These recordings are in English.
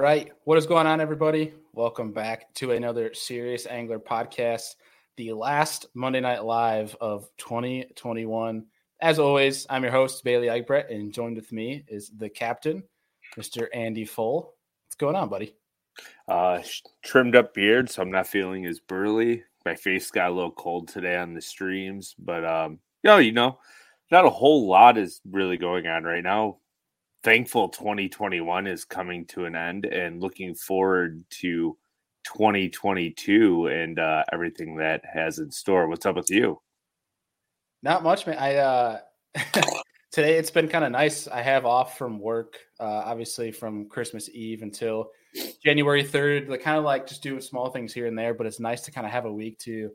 Right. What is going on, everybody? Welcome back to another Serious Angler podcast, the last Monday Night Live of 2021. As always, I'm your host, Bailey Eichbrett, and joined with me is the captain, Mr. Andy Full. What's going on, buddy? Uh, trimmed up beard, so I'm not feeling as burly. My face got a little cold today on the streams, but um, know, you know, not a whole lot is really going on right now. Thankful 2021 is coming to an end, and looking forward to 2022 and uh, everything that has in store. What's up with you? Not much, man. I uh today it's been kind of nice. I have off from work, uh, obviously from Christmas Eve until January 3rd. Like kind of like just doing small things here and there, but it's nice to kind of have a week to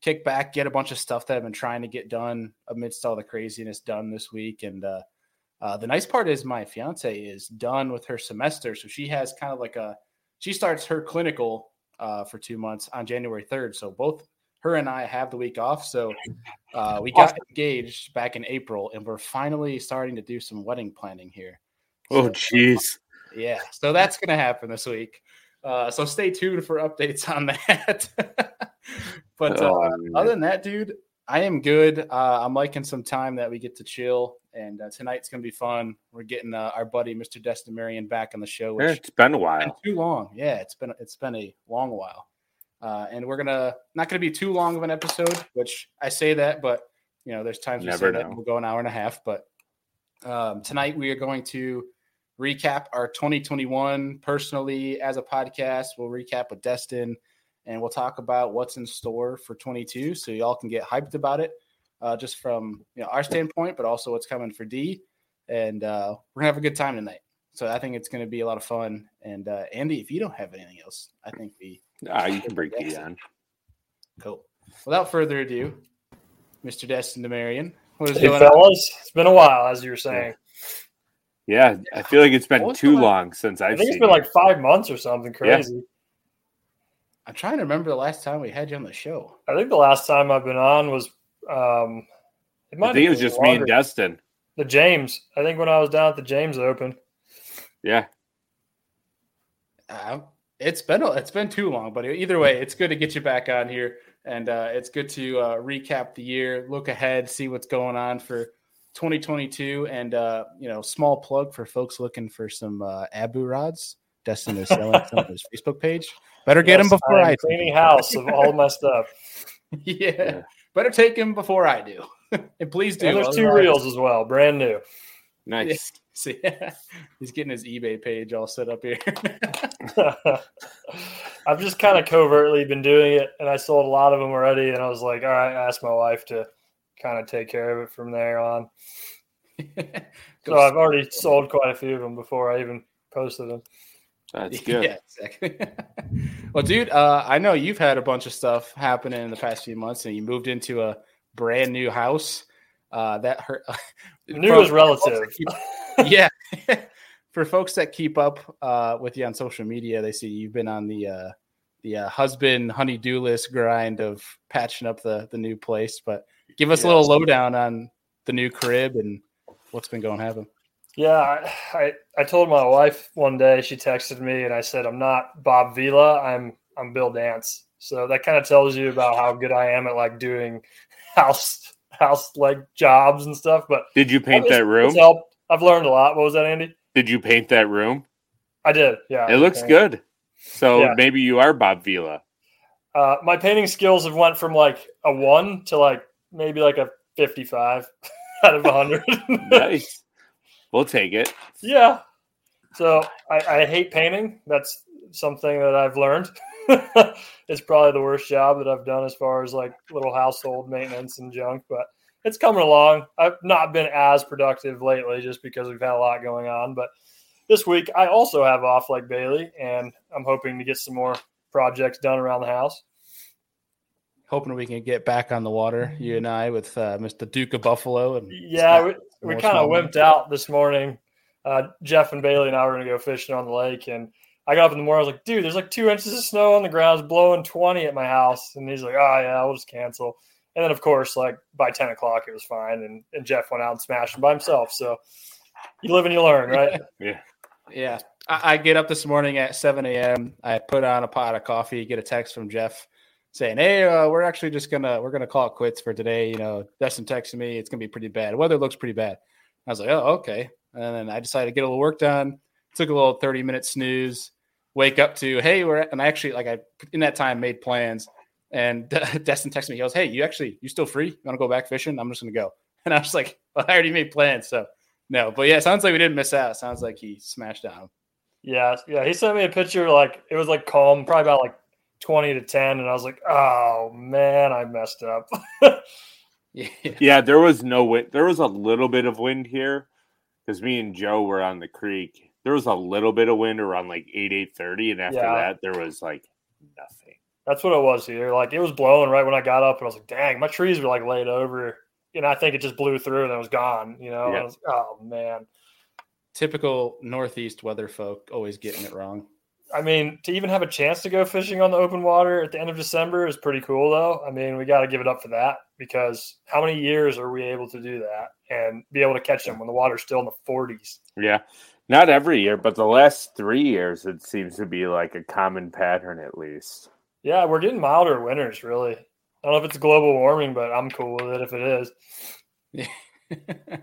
kick back, get a bunch of stuff that I've been trying to get done amidst all the craziness done this week. And uh, uh, the nice part is my fiance is done with her semester, so she has kind of like a she starts her clinical uh, for two months on January 3rd. So both her and I have the week off. So uh, we got engaged back in April, and we're finally starting to do some wedding planning here. Oh, jeez. Yeah, so that's going to happen this week. Uh, so stay tuned for updates on that. but uh, oh, other than that, dude, I am good. Uh, I'm liking some time that we get to chill, and uh, tonight's gonna be fun. We're getting uh, our buddy Mr. Destin DeMarion back on the show. It's been a while. Been too long. Yeah, it's been it's been a long while. Uh, and we're gonna not gonna be too long of an episode, which I say that, but you know, there's times we say know. that we'll go an hour and a half. But um, tonight we are going to recap our 2021 personally as a podcast. We'll recap with Destin and we'll talk about what's in store for 22 so y'all can get hyped about it uh, just from you know our standpoint but also what's coming for d. And uh, we're gonna have a good time tonight. So i think it's gonna be a lot of fun. And uh, andy if you don't have anything else i think we ah, you can break d on cool. Without further ado mr destin demarion what is hey, going fellas, on? it's been a while as you were saying. Yeah, I feel like it's been too long since I've I think it's been like five months or something crazy. Yeah. I'm trying to remember the last time we had you on the show. I think the last time I've been on was um it might I think it was just longer. me and Destin. The James. I think when I was down at the James Open. Yeah. Uh, it's been it's been too long, but either way, it's good to get you back on here, and uh, it's good to uh, recap the year, look ahead, see what's going on for 2022, and uh, you know, small plug for folks looking for some uh, Abu rods. Destin is selling some on his Facebook page. Better get yes, him before I'm I cleaning house of all my stuff. yeah. yeah. Better take him before I do, and please do. And there's two reels as well, brand new. Nice. See, he's getting his eBay page all set up here. I've just kind of covertly been doing it, and I sold a lot of them already. And I was like, all right, I asked my wife to kind of take care of it from there on. so I've already sold quite a few of them before I even posted them. That's good. Yeah, exactly. well, dude, uh, I know you've had a bunch of stuff happening in the past few months, and you moved into a brand new house. Uh, that hurt. new is relative. Keep, yeah. For folks that keep up uh, with you on social media, they see you've been on the uh, the uh, husband honeydew list grind of patching up the the new place. But give us yes. a little lowdown on the new crib and what's been going happen. Yeah, I, I told my wife one day. She texted me, and I said, "I'm not Bob Vila. I'm I'm Bill Dance." So that kind of tells you about how good I am at like doing house house like jobs and stuff. But did you paint that room? Helped. I've learned a lot. What was that, Andy? Did you paint that room? I did. Yeah, it looks good. So yeah. maybe you are Bob Vila. Uh, my painting skills have went from like a one to like maybe like a fifty-five out of hundred. nice. We'll take it. Yeah. So I, I hate painting. That's something that I've learned. it's probably the worst job that I've done as far as like little household maintenance and junk, but it's coming along. I've not been as productive lately just because we've had a lot going on. But this week I also have off like Bailey, and I'm hoping to get some more projects done around the house. Hoping we can get back on the water, you and I, with uh, Mr. Duke of Buffalo. And yeah, we, we kind of wimped out this morning. Uh, Jeff and Bailey and I were going to go fishing on the lake, and I got up in the morning. I was like, "Dude, there's like two inches of snow on the ground. It's blowing twenty at my house." And he's like, "Oh yeah, we'll just cancel." And then, of course, like by ten o'clock, it was fine, and, and Jeff went out and smashed them by himself. So you live and you learn, right? yeah, yeah. I, I get up this morning at 7 a.m. I put on a pot of coffee, get a text from Jeff saying, "Hey, uh, we're actually just gonna we're gonna call it quits for today." You know, Dustin texted me, "It's gonna be pretty bad. Weather looks pretty bad." I was like, "Oh, okay." And then I decided to get a little work done. Took a little 30 minute snooze. Wake up to, "Hey, we're," and I actually like I in that time made plans. And Dustin texted me. He goes, "Hey, you actually you still free? You want to go back fishing? I'm just gonna go." And I was like, well, "I already made plans, so no." But yeah, sounds like we didn't miss out. Sounds like he smashed down. Yeah, yeah. He sent me a picture like it was like calm, probably about like 20 to 10 and i was like oh man i messed up. Yeah. yeah there was no wind there was a little bit of wind here because me and joe were on the creek. There was a little bit of wind around like 8 8 30 and after yeah. that there was like nothing. That's what it was here. Like it was blowing right when i got up and i was like dang my trees were like laid over and i think it just blew through and it was gone you know? Yeah. was, oh man. Typical northeast weather folk always getting it wrong I mean, to even have a chance to go fishing on the open water at the end of December is pretty cool, though. I mean, we got to give it up for that because how many years are we able to do that and be able to catch them when the water's still in the 40s? Yeah. Not every year, but the last three years, it seems to be like a common pattern at least. Yeah, we're getting milder winters, really. I don't know if it's global warming, but I'm cool with it if it is.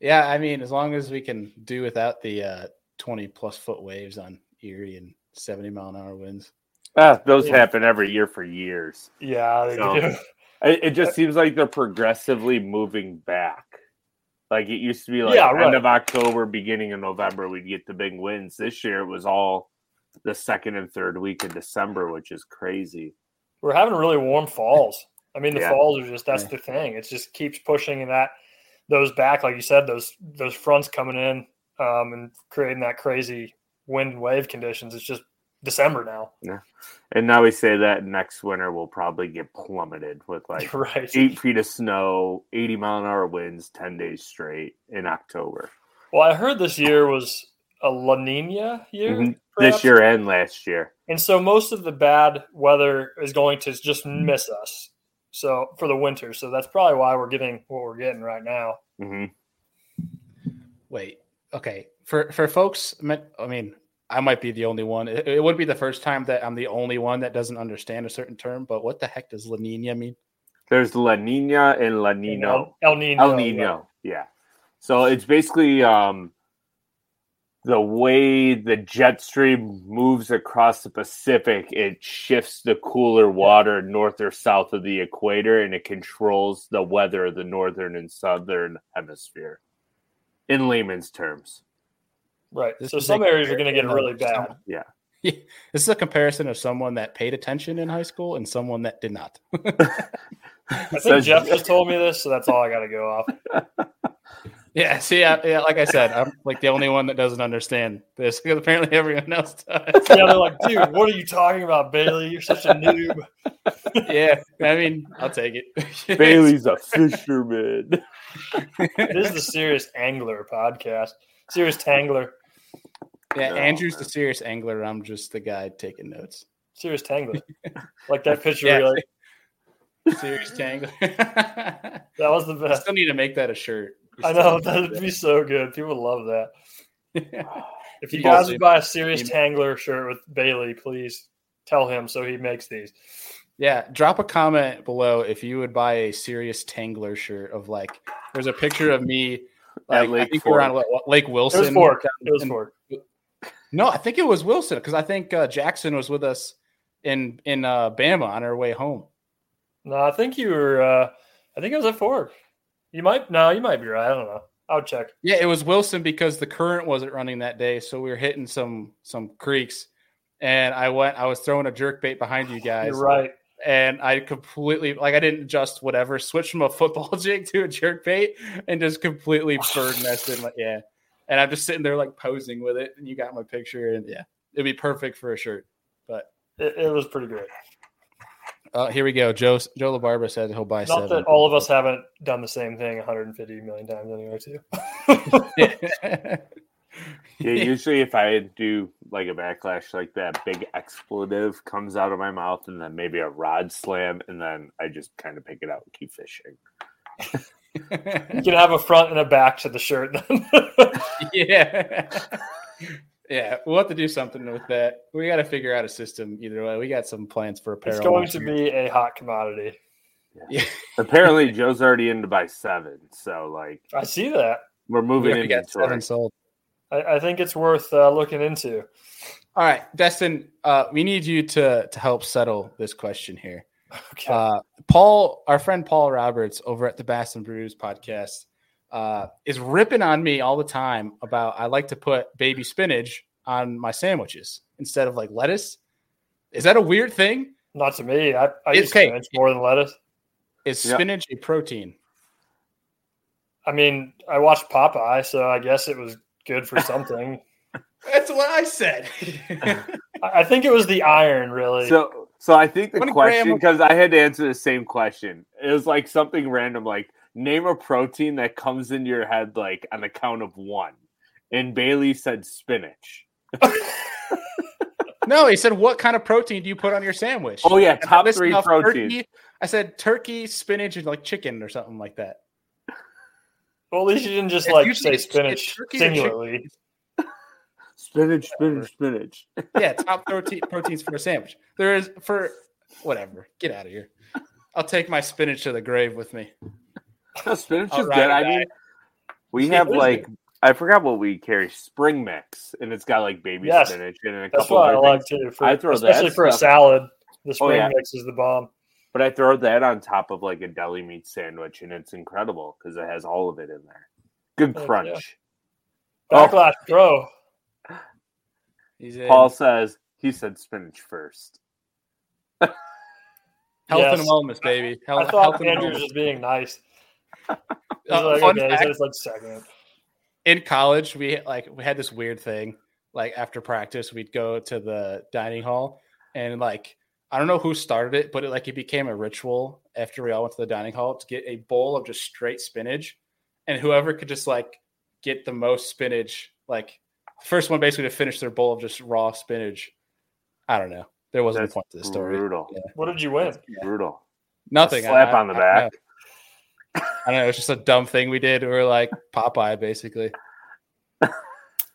yeah, I mean, as long as we can do without the uh, 20 plus foot waves on Erie and 70 mile an hour winds. Ah, those yeah. happen every year for years. Yeah, they so, do. It, just seems like they're progressively moving back. Like it used to be like yeah, end right. of October, beginning of November, we'd get the big winds. This year it was all the second and third week of December, which is crazy. We're having really warm falls. I mean, the yeah. falls are just that's yeah. the thing. It just keeps pushing and that those back, like you said, those those fronts coming in um, and creating that crazy wind and wave conditions. It's just December now. Yeah. And now we say that next winter will probably get plummeted with like right. eight feet of snow, 80 mile an hour winds, 10 days straight in October. Well, I heard this year was a La Nina year. Mm-hmm. This year and last year. And so most of the bad weather is going to just miss us. So for the winter. So that's probably why we're getting what we're getting right now. Mm-hmm. Wait, okay for for folks i mean i might be the only one. It, it, would be the first time that i'm the only one that doesn't understand a certain term but what the heck does la nina mean? There's la nina and la nino. El, el nino el nino yeah. yeah so it's basically um the way the jet stream moves across the Pacific, it shifts the cooler water north or south of the equator and it controls the weather of the northern and southern hemisphere in layman's terms. Right. This so some areas are going to get really bad. Yeah. This is a comparison of someone that paid attention in high school and someone that did not. I think Jeff just told me this, so that's all I got to go off. Yeah, see, yeah, yeah, like I said, I'm like the only one that doesn't understand this because apparently everyone else does. yeah, they're like, dude, what are you talking about, Bailey? You're such a noob. yeah, I mean, I'll take it. Bailey's a fisherman. this is the Serious Angler podcast. Serious Tangler. Yeah, no, Andrew's man. the serious angler. I'm just the guy taking notes. Serious Tangler. like that picture yeah. like Serious Tangler. that was the best. I still need to make that a shirt. I know that'd be so good. People love that. if you guys would buy a Serious Tangler shirt with Bailey, please tell him so he makes these. Yeah, drop a comment below if you would buy a Serious Tangler shirt of like. There's a picture of me. Like, I think we're on Lake Wilson. It was Fork. It was Fork. No, I think it was Wilson because I think uh, Jackson was with us in in uh, Bama on our way home. No, I think you were. Uh, I think it was at Fork. You might no, you might be right. I don't know. I'll check. Yeah, it was Wilson because the current wasn't running that day, so we were hitting some some creeks, and I went. I was throwing a jerk bait behind you guys. You're right. And I completely like I didn't adjust whatever, switch from a football jig to a jerk bait, and just completely bird nested. Like yeah, and I'm just sitting there like posing with it, and you got my picture, and yeah, it'd be perfect for a shirt. But it, it was pretty great. Uh, here we go. Joe Joe LaBarba said he'll buy Not seven. that all of us haven't done the same thing 150 million times anyway, too. yeah. yeah, usually if I do like a backlash like that, big expletive comes out of my mouth, and then maybe a rod slam, and then I just kind of pick it out and keep fishing. you can have a front and a back to the shirt then. yeah. Yeah, we'll have to do something with that. We got to figure out a system either way. We got some plans for apparel. It's going to year. be a hot commodity. Apparently, Joe's already into by seven, so like I see that. we're moving already got inventory. seven sold. I, I think it's worth uh, looking into. All right, Destin, uh, we need you to to help settle this question here. Okay. Uh, Paul, our friend Paul Roberts over at the Bass and Brews podcast, uh, is ripping on me all the time about I like to put baby spinach on my sandwiches instead of like lettuce. Is that a weird thing? Not to me. I, I It's use okay. spinach more than lettuce. Is Yeah. spinach a protein? I mean, I watched Popeye, so I guess it was good for something. That's what I said. I I think it was the iron, really. So, so I think the One question gram of- because I had to answer the same question. It was like something random, like name a protein that comes into your head like on the count of one. And Bailey said spinach. no, he said, "What kind of protein do you put on your sandwich?" Oh yeah, And top listed three off proteins. turkey. I said turkey, spinach, and like chicken or something like that. well, at least you didn't just It's like say spinach it's turkey or chicken. singularly. Spinach, spinach, spinach. yeah, top protein proteins for a sandwich. There is for whatever. Get out of here. I'll take my spinach to the grave with me. No, spinach I'll is ride good. I mean, we have like I forgot what we carry. Spring mix, and it's got like baby Yes. spinach and a That's couple what I other like things. too. For, I throw that especially for a salad. The oh, spring yeah. mix is the bomb. But I throw that on top of like a deli meat sandwich, and it's incredible because it has all of it in there. Good crunch. yeah. Oh. Backlash Pro. He's in Paul says he said spinach first. health Yes. and wellness, baby. Health, I health thought and Andrew was wellness. just being nice. I Uh, like, fun okay, fact, like second. in college, we like we had this weird thing. Like after practice, we'd go to the dining hall, and like I don't know who started it, but it like it became a ritual after we all went to the dining hall to get a bowl of just straight spinach, and whoever could just like get the most spinach, like first one basically to finish their bowl of just raw spinach. I don't know. There wasn't That's a point to the story. Brutal. Yeah. What did you win? That's brutal. Nothing. A slap I- on the I- back. I, I don't know. It's just a dumb thing we did. We were like Popeye, basically.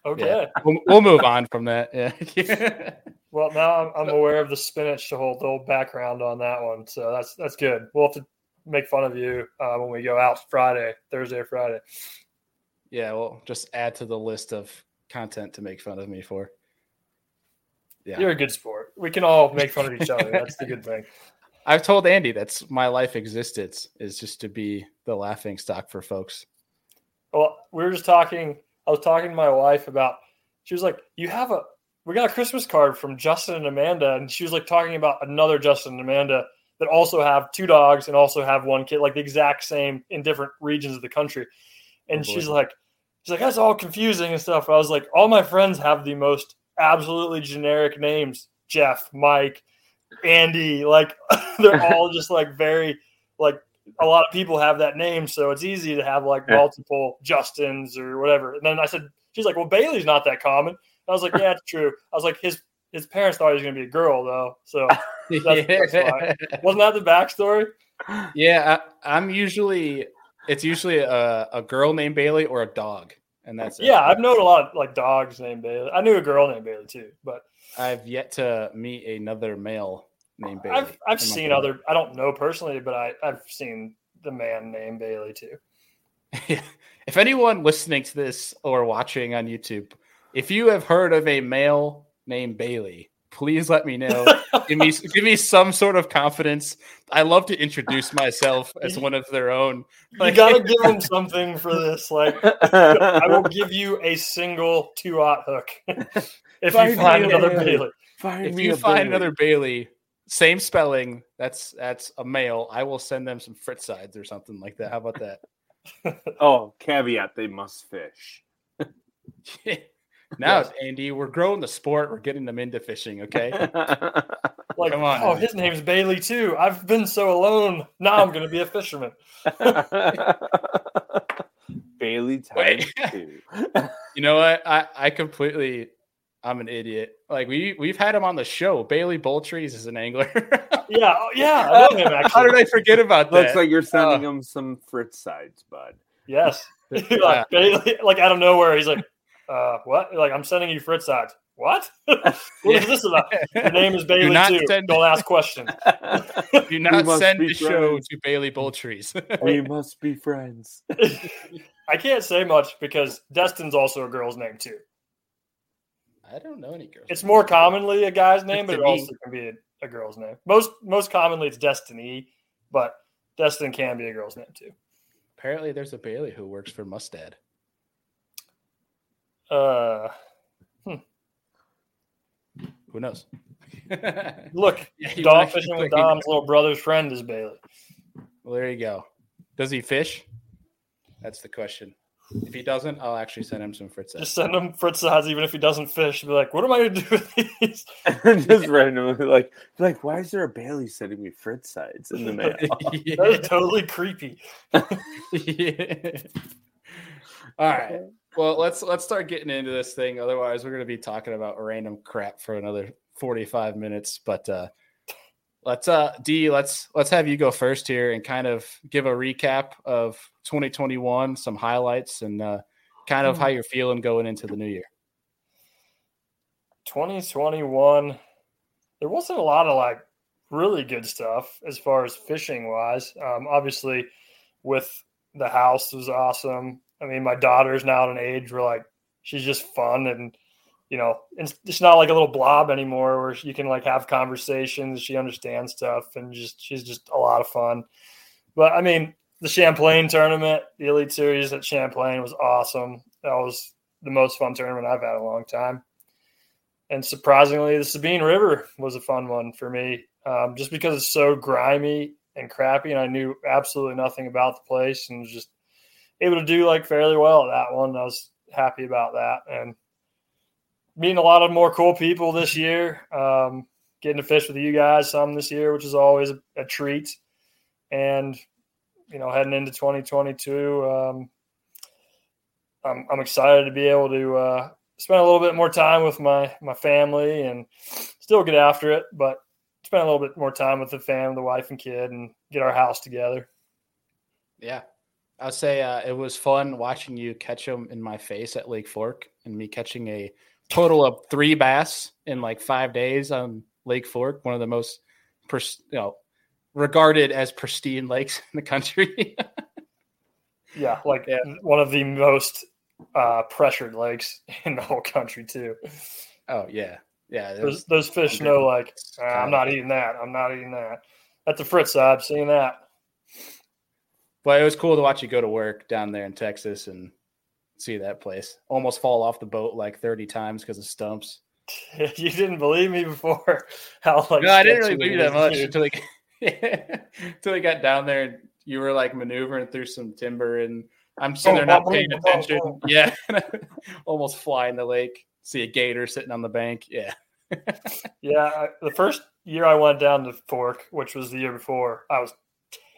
Okay. We'll, we'll move on from that. Yeah. Well, now I'm, I'm aware of the spinach to hold the whole background on that one, so that's that's good. We'll have to make fun of you uh, when we go out Friday, Thursday or Friday. Yeah, we'll just add to the list of content to make fun of me for. Yeah. You're a good sport. We can all make fun of each other. That's the good thing. I've told Andy that's my life existence is just to be the laughing stock for folks. Well, we were just talking. I was talking to my wife about. She was like, "You have a we got a Christmas card from Justin and Amanda," and she was like talking about another Justin and Amanda that also have two dogs and also have one kid, like the exact same in different regions of the country. Oh, and Oh, she's like, "She's like that's all confusing and stuff." I was like, "All my friends have the most absolutely generic names: Jeff, Mike, Andy. Like they're all just like very like." A lot of people have that name, so it's easy to have like Yeah. multiple Justins or whatever. And then I said, she's like, "Well, Bailey's not that common." I was like, "Yeah, it's true." I was like, "His his parents thought he was going to be a girl, though." So That's- that's yeah, wasn't that the backstory? I, I'm usually it's usually a, a girl named Bailey or a dog, and that's it. Yeah, I've known a lot of like dogs named Bailey. I knew a girl named Bailey too, but I've yet to meet another male named Bailey. I've I've seen family. other. I don't know personally, but I I've seen the man named Bailey too. if anyone listening to this or watching on YouTube, if you have heard of a male named Bailey, please let me know. give me give me some sort of confidence. I love to introduce myself as one of their own. You gotta give him something for this. Like I will give you a single two aught hook if you find another Bailey. Find If you find Bailey. another Bailey, same spelling, that's that's a male. I will send them some fritz sides or something like that. How about that? oh, caveat: they must fish. now, Yes. Andy, we're growing the sport. We're getting them into fishing. Okay. Like, Come on. oh, his name's Bailey too. I've been so alone. Now I'm gonna be a fisherman. Bailey times Wait. two. You know what? I, I completely I'm an idiot. Like we we've had him on the show. Bailey Boltrees is an angler. Yeah, oh, yeah, I know him actually. How did I forget about that? Looks like you're sending Uh, him some fritz sides, bud. Yes. Yeah. like Bailey, like out of nowhere, he's like, Uh, what? Like I'm sending you Fritz odds. What? what yeah. is this about? Your name is Bailey Do too. Send... Don't ask questions. Do not send the show to Bailey Boltries. we must be friends. I can't say much because Destin's also a girl's name too. I don't know any girls. It's more commonly a guy's name, but it also can be a, a, girl's name. Most most commonly it's Destiny, but Destin can be a girl's name too. Apparently, there's a Bailey who works for Mustad. Uh, hmm. Who knows? Look, yeah, Dom fishing with Dom's little brother's friend is Bailey. Well, there you go. Does he fish? That's the question. If he doesn't, I'll actually send him some fritz. Just send him fritz sides, even if he doesn't fish. Be like, what am I going to do with these? And just randomly, like, like, why is there a Bailey sending me fritz sides in the mail? yeah. That is totally creepy. yeah. All right. Well, let's let's start getting into this thing. Otherwise, we're going to be talking about random crap for another forty-five minutes. But uh, let's uh D, let's let's have you go first here and kind of give a recap of 2021, some highlights, and uh, kind of how hmm. you're feeling going into the new year. 2021, there wasn't a lot of like really good stuff as far as fishing wise. Um, obviously, with the house was awesome. I mean, my daughter's now at an age where like she's just fun and you know, it's, not like a little blob anymore where you can like have conversations. She understands stuff and just she's just a lot of fun. But I mean, the Champlain tournament, the Elite Series at Champlain was awesome. That was the most fun tournament I've had in a long time. And surprisingly, the Sabine River was a fun one for me, um, just because it's so grimy and crappy, and I knew absolutely nothing about the place, and was just able to do like fairly well at that one. I was happy about that, and meeting a lot of more cool people this year. Um, getting to fish with you guys some this year, which is always a, a treat. And you know, heading into 2022, um, I'm, I'm excited to be able to uh, spend a little bit more time with my my family and still get after it, but spend a little bit more time with the family, the wife and kid, and get our house together. Yeah, I'll say uh, it was fun watching you catch them in my face at Lake Fork, and me catching a total of three bass in like five days on Lake Fork, one of the most, pers- you know, regarded as pristine lakes in the country. yeah, like yeah. one of the most uh, pressured lakes in the whole country too. Oh yeah, yeah. Those those fish know like ah, I'm not eating that. I'm not eating that. At the Fritz side, seeing that. But it was cool to watch you go to work down there in Texas and see that place. Almost fall off the boat like 30 times because of stumps. you didn't believe me before. How like no, I didn't really believe that much until they, until they got down there and you were like maneuvering through some timber and I'm sitting there not paying attention. Yeah, almost fly in the lake. See a gator sitting on the bank. Yeah, yeah. The first year I went down to Fork, which was the year before, I was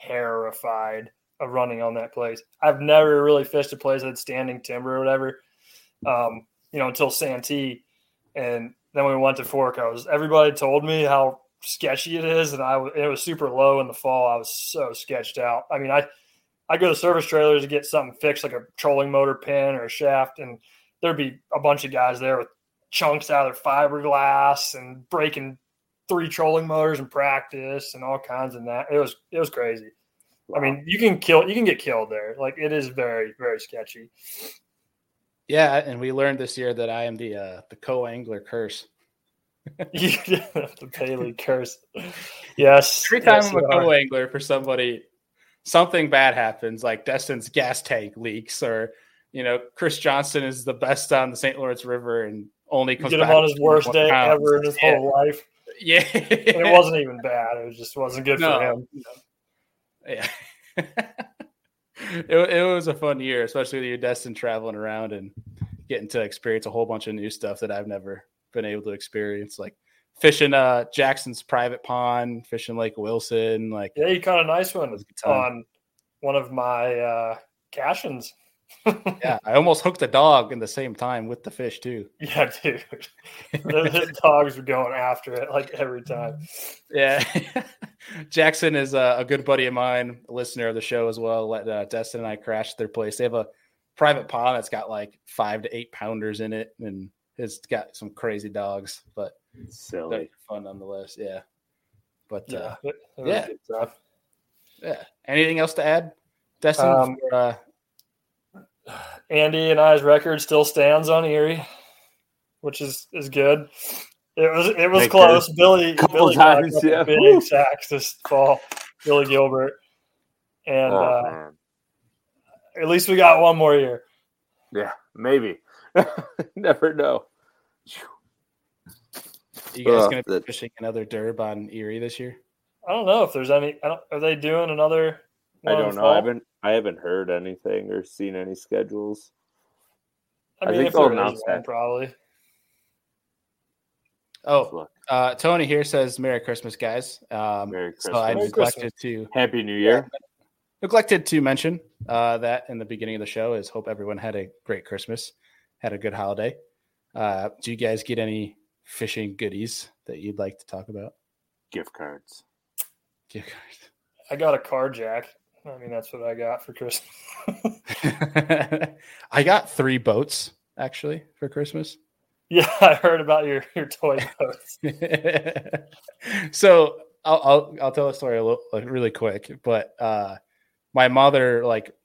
terrified of running on that place. I've never really fished a place that's standing timber or whatever. Um, you know, until Santee, and then we went to Fork. I was everybody told me how sketchy it is, and I it was super low in the fall. I was so sketched out. I mean, I I go to service trailers to get something fixed, like a trolling motor pin or a shaft, and there'd be a bunch of guys there with chunks out of their fiberglass and breaking three trolling motors in practice and all kinds of that. It was it was crazy. Wow. I mean, you can kill, you can get killed there. Like it is very, very sketchy. Yeah, and we learned this year that I am the uh, the co-angler curse. the Bailey curse. Yes. Every time yes, I'm a co-angler for somebody, something bad happens. Like Destin's gas tank leaks, or you know, Chris Johnson is the best on the St. Lawrence River and only comes get him on his worst day pounds. ever in his yeah. whole life. Yeah, and it wasn't even bad. It just wasn't good no, for him. Yeah. it, it was a fun year, especially with your Destin traveling around and getting to experience a whole bunch of new stuff that I've never been able to experience, like fishing uh Jackson's private pond, fishing Lake Wilson. Like yeah, you caught a nice one on one of my uh Cashions yeah, I almost hooked a dog in the same time with the fish too. Yeah, dude. the, dogs were going after it like every time. Yeah. Jackson is a, a, good buddy of mine, a listener of the show as well. Let uh, Destin and I crash their place. They have a private pond that's got like five to eight pounders in it, and it's got some crazy dogs, but they're Silly. fun nonetheless. Yeah. But uh, it- it was yeah. good stuff. yeah. Anything else to add, Destin? Um, before, uh, Andy and I's record still stands on Erie, which is is good. It was it was Thank close. Billy Billy times, couple yeah. big Woo. sacks this fall. Billy Gilbert, and Oh, uh, at least we got one more year. Yeah, maybe. Never know. Are you guys uh, going to be that- fishing another derb on Erie this year? I don't know if there's any. I don't, are they doing another? I don't know. fall? I haven't I haven't heard anything or seen any schedules. I I mean, think if they'll announce one, that. probably. Oh, uh, Tony here says Merry Christmas, guys. Um, Merry so I Christmas. neglected to Happy New Year. neglected to mention uh, that in the beginning of the show is hope everyone had a great Christmas, had a good holiday. Uh, do you guys get any fishing goodies that you'd like to talk about? Gift cards. Gift cards. I got a car jack. I mean, that's what I got for Christmas. I got three boats actually for Christmas. yeah, I heard about your your toy boats. so I'll, I'll I'll tell a story a little like really quick, but uh, my mother like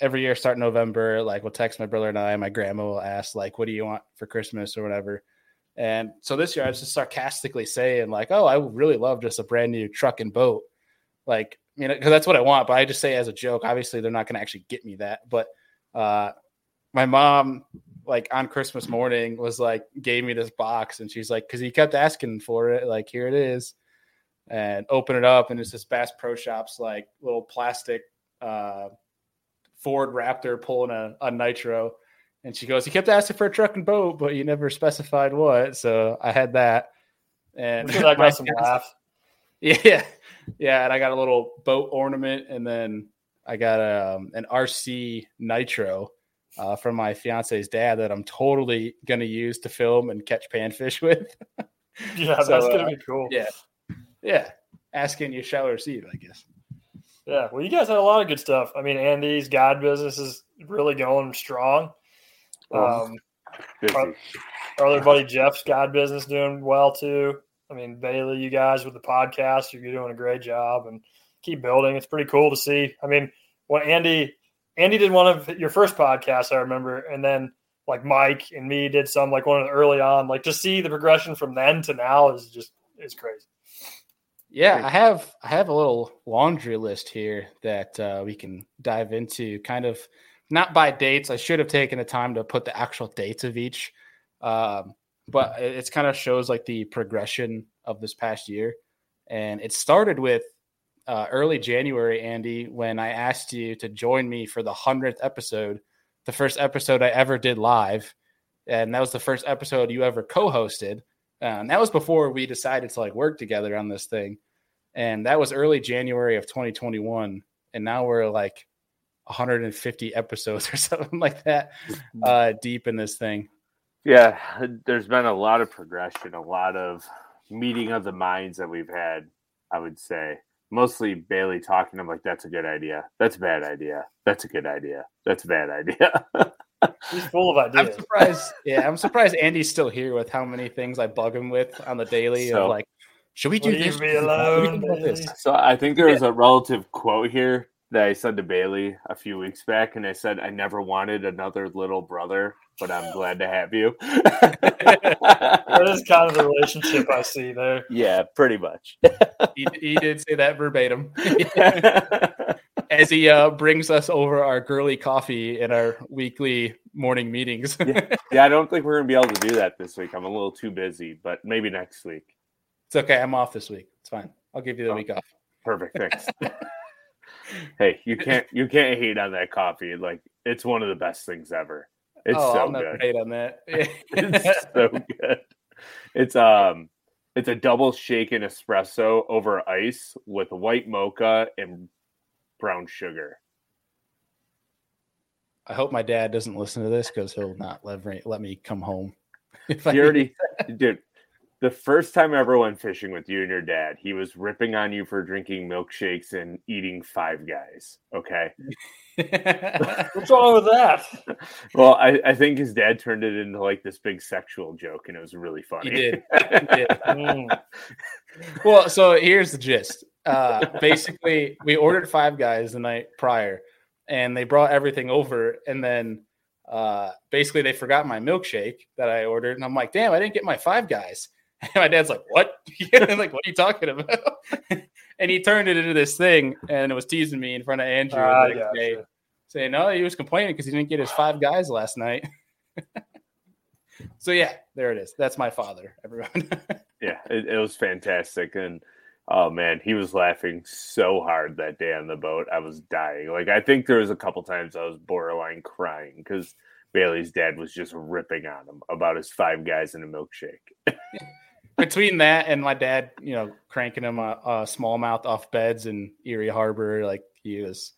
every year start November like will text my brother and I. My grandma will ask like, "What do you want for Christmas or whatever." And so this year I was just sarcastically saying like, "Oh, I would really love just a brand new truck and boat." Like, you know, because that's what I want. But I just say as a joke. Obviously, they're not going to actually get me that. But uh, my mom like on Christmas morning was like gave me this box and she's like because he kept asking for it like here it is and open it up and it's this Bass Pro Shops like little plastic uh, Ford Raptor pulling a, a nitro and she goes he kept asking for a truck and boat but you never specified what so I had that and I my got some laughs. yeah, yeah, and I got a little boat ornament, and then I got um, an RC Nitro uh, from my fiance's dad that I'm totally gonna use to film and catch panfish with. Yeah, So, that's uh, gonna be cool. yeah. yeah, asking you shall receive, I guess. Yeah, well, you guys had a lot of good stuff. I mean, Andy's guide business is really going strong. Um, Busy. our other buddy Jeff's guide business doing well too. I mean, Bailey, you guys with the podcast, you're doing a great job and keep building. It's pretty cool to see. I mean, when Andy, Andy did one of your first podcasts, I remember, and then like Mike and me did some like one of the early on. Like to see the progression from then to now is just is crazy. Yeah, I have I have a little laundry list here that uh, we can dive into. Kind of not by dates. I should have taken the time to put the actual dates of each, um, but it- it's kind of shows like the progression of this past year. And it started with uh, early January, Andy, when I asked you to join me for the hundredth episode, the first episode I ever did live, and that was the first episode you ever co-hosted. Uh, and that was before we decided to like work together on this thing. And that was early January of 2021. And now we're like 150 episodes or something like that uh, deep in this thing. Yeah, there's been a lot of progression, a lot of meeting of the minds that we've had, I would say. Mostly Bailey talking. I'm like, that's a good idea. That's a bad idea. That's a good idea. That's a bad idea. He's full of ideas. I'm surprised. Yeah, I'm surprised Andy's still here with how many things I bug him with on the daily So- of like, should we do Leave this? me What do you alone, think this? So I think there was a relative quote here that I said to Bailey a few weeks back, and I said, I never wanted another little brother, but I'm glad to have you. That is kind of the relationship I see there. yeah, pretty much. He, he did say that verbatim as he uh, brings us over our girly coffee in our weekly morning meetings. Yeah. yeah, I don't think we're gonna be able to do that this week. I'm a little too busy, but maybe next week. It's okay. I'm off this week. It's fine. I'll give you the Oh. week off. Perfect. Thanks. hey, you can't you can't hate on that coffee. Like it's one of the best things ever. It's oh, so I'll never good. on that. It's so good. It's um it's a double shaken espresso over ice with white mocha and brown sugar. I hope my dad doesn't listen to this because he'll not let me, let me come home. If I already dude, the first time I ever went fishing with you and your dad, he was ripping on you for drinking milkshakes and eating five guys. Okay. What's wrong with that? Well, I, I think his dad turned it into like this big sexual joke and it was really funny. He did. He did. Mm. Well, so here's the gist. Uh, basically, we ordered five guys the night prior, and they brought everything over, and then uh, basically they forgot my milkshake that I ordered, and I'm like, "Damn, I didn't get my five guys." And my dad's like, "What?" like, "What are you talking about?" and he turned it into this thing, and it was teasing me in front of Andrew Ah, the next gotcha. day, saying, "No, he was complaining because he didn't get his five guys last night." so yeah, there it is. That's my father, everyone. Yeah, it, it was fantastic. And oh man, he was laughing so hard that day on the boat. I was dying. Like I think there was a couple times I was borderline crying because Bailey's dad was just ripping on him about his five guys in a milkshake. Between that and my dad, you know, cranking him a, a smallmouth off beds in Erie Harbor, like he was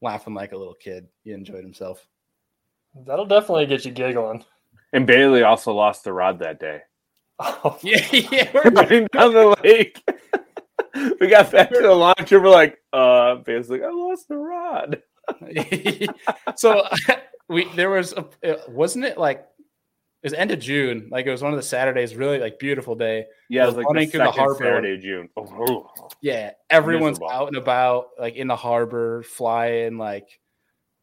laughing like a little kid. He enjoyed himself. That'll definitely get you giggling. And Bailey also lost the rod that day. Oh, Yeah, yeah. We're, Running down the lake. we got back to the launch and we're like, uh Bailey's like, I lost the rod. so we there was a uh, wasn't it like it was end of June, like it was one of the Saturdays, really like beautiful day. Yeah, it was like the through the second harbor. Saturday of June. Oh, oh, Yeah, everyone's Miserable. out and about, like in the harbor, flying, like,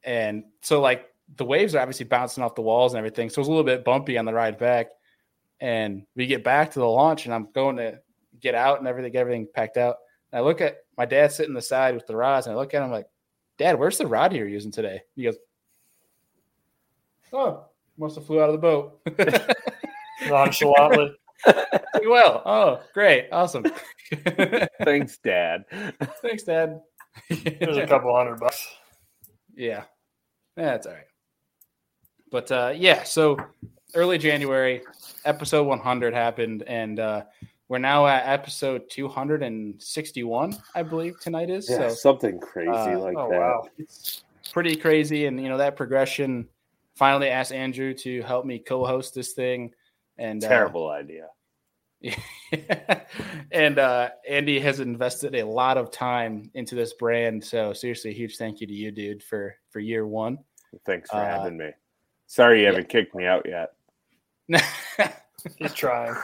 and so like the waves are obviously bouncing off the walls and everything. So it was a little bit bumpy on the ride back. And we get back to the launch, and I'm going to get out and everything, get everything packed out. And I look at my dad sitting the side with the rods, and I look at him like, Dad, where's the rod you're using today? He goes, Oh, must have flew out of the boat. nonchalantly. well, oh, great, awesome. thanks, Dad. Thanks, Dad. There's a couple hundred bucks. Yeah, that's all right. But uh, yeah, so early January, episode 100 happened, and uh, we're now at episode 261, I believe tonight is. Yeah, So something crazy uh, like Oh that. wow. it's pretty crazy, and you know that progression. Finally, asked Andrew to help me co-host this thing, and uh, Terrible idea. and uh, Andy has invested a lot of time into this brand. So seriously, a huge thank you to you, dude, for for year one. Thanks for uh, having me. Sorry you yeah. haven't kicked me out yet. He's trying.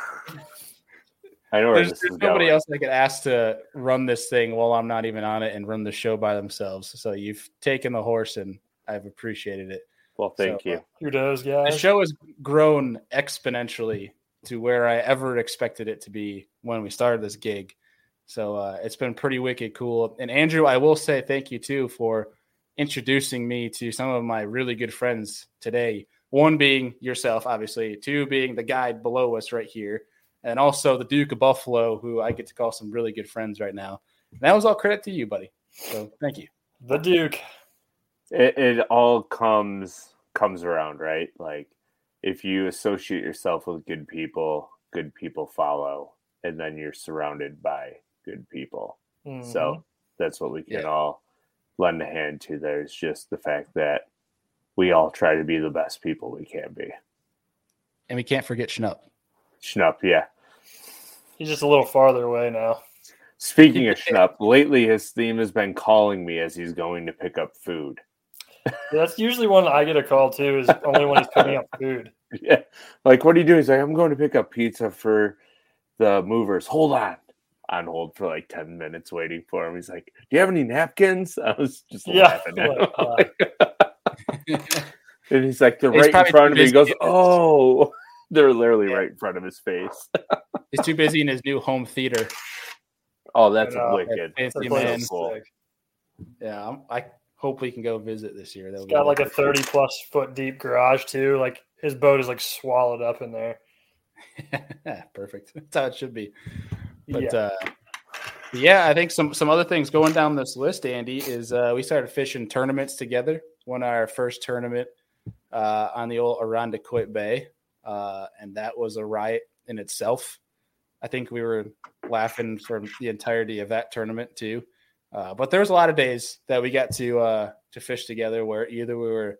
I know where there's, this there's is nobody going. else I could ask to run this thing while I'm not even on it and run the show by themselves. So you've taken the horse, and I've appreciated it. Well, thank So, you. uh, Kudos, the show has grown exponentially to where I ever expected it to be when we started this gig. So uh, it's been pretty wicked cool. And Andrew, I will say thank you too for introducing me to some of my really good friends today. One being yourself, obviously. Two being the guy below us right here, and also the Duke of Buffalo, who I get to call some really good friends right now. And that was all credit to you, buddy. So thank you. The Duke. It, it all comes comes around, right? Like if you associate yourself with good people, good people follow, and then you're surrounded by good people. Mhm. So that's what we can Yeah. all lend a hand to. There's just the fact that we all try to be the best people we can be. And we can't forget Schnupp. Schnupp, yeah. he's just a little farther away now. Speaking of Schnupp, lately his theme has been calling me as he's going to pick up food. That's usually when I get a call too. Is only when he's picking up food. Yeah. Like, what are you doing? He's like, I'm going to pick up pizza for the movers. Hold on. On hold for like 10 minutes waiting for him. He's like, Do you have any napkins? I was just Yeah. laughing at him. like, uh, And he's like, They're He's right in front of too me. He goes. Oh, they're literally Yeah. right in front of his face. He's too busy in his new home theater. Oh, that's I know. wicked. Fancy That's man. is cool. Yeah, I'm, I hope we can go visit this year. That He's got like a thirty plus foot deep garage too. Like his boat is like swallowed up in there. perfect. That's how it should be. But yeah. uh, yeah, I think some some other things going down this list, Andy, is uh, we started fishing tournaments together. Won our first tournament uh, on the old Irondequoit Bay, uh, and that was a riot in itself. I think we were laughing for the entirety of that tournament too. Uh, but there was a lot of days that we got to uh, to fish together where either we were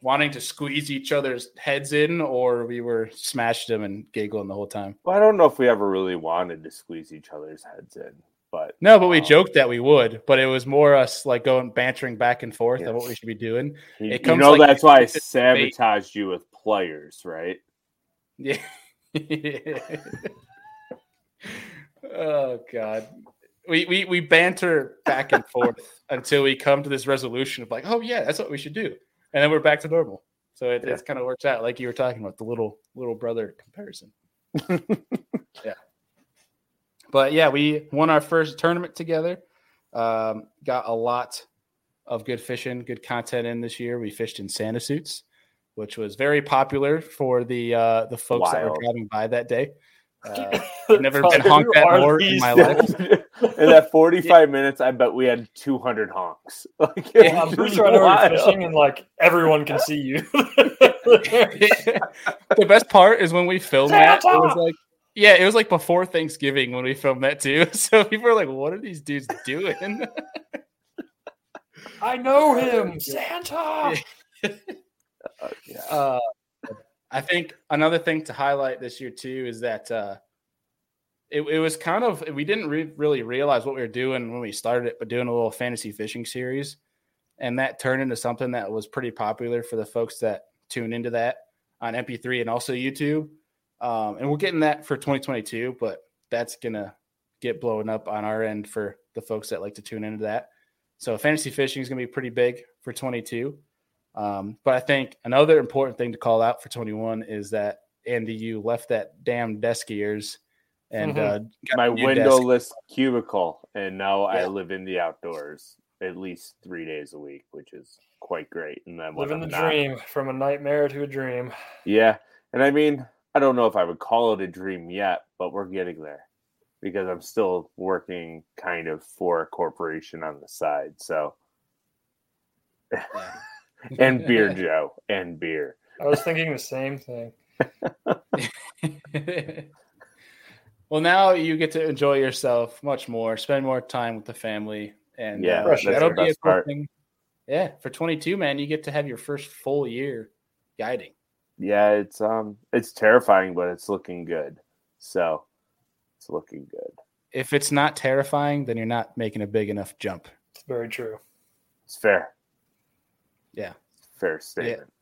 wanting to squeeze each other's heads in, or we were smashing them and giggling the whole time. Well, I don't know if we ever really wanted to squeeze each other's heads in, but No, but we um, joked that we would, but it was more us like going bantering back and forth Yeah. on what we should be doing. You, It you comes know like that's why I it's a debate. sabotaged you with players, right? Yeah. oh God. We, we we banter back and forth until we come to this resolution of like, oh yeah, that's what we should do, and then we're back to normal. So it, Yeah. it's kind of works out like you were talking about the little little brother comparison. yeah. But yeah, we won our first tournament together. Um, got a lot of good fishing, good content in this year. We fished in Santa suits, which was very popular for the uh, the folks that were driving by that day. Uh, I've never been honked at more in my life. In that 45 minutes, I bet we had 200 honks. Like, Yeah, I'm pretty sure I know you're fishing, and like everyone can see you. the best part is when we filmed that. It was like, yeah, it was like before Thanksgiving when we filmed that too. So people are like, "What are these dudes doing?" I know him, Santa. Yeah. Uh, I think another thing to highlight this year too is that uh, it, it was kind of we didn't re- really realize what we were doing when we started it, but doing a little fantasy fishing series, and that turned into something that was pretty popular for the folks that tune into that on MP3 and also YouTube. Um, and we're getting that for 2022, but that's gonna get blown up on our end for the folks that like to tune into that. So fantasy fishing is gonna be pretty big for 22. Um, but I think another important thing to call out for 21 is that Andy, you left that damn desk yours and Mhm. uh, got My a new desk. windowless cubicle, and now I live in the outdoors at least three days a week, which is quite great. And then when Living the not- dream from a nightmare to a dream. Yeah. And I mean, I don't know if I would call it a dream yet, but we're getting there because I'm still working kind of for a corporation on the side. So, and beer, Joe, and beer. I was thinking the same thing. well, now you get to enjoy yourself much more, spend more time with the family, and Yeah, uh, that's that'll the be a cool part. thing. Yeah, for 22, man, you get to have your first full year guiding. Yeah, it's um it's terrifying, but it's looking good. So it's looking good. If it's not terrifying, then you're not making a big enough jump. It's very true. It's fair. Yeah. Fair statement.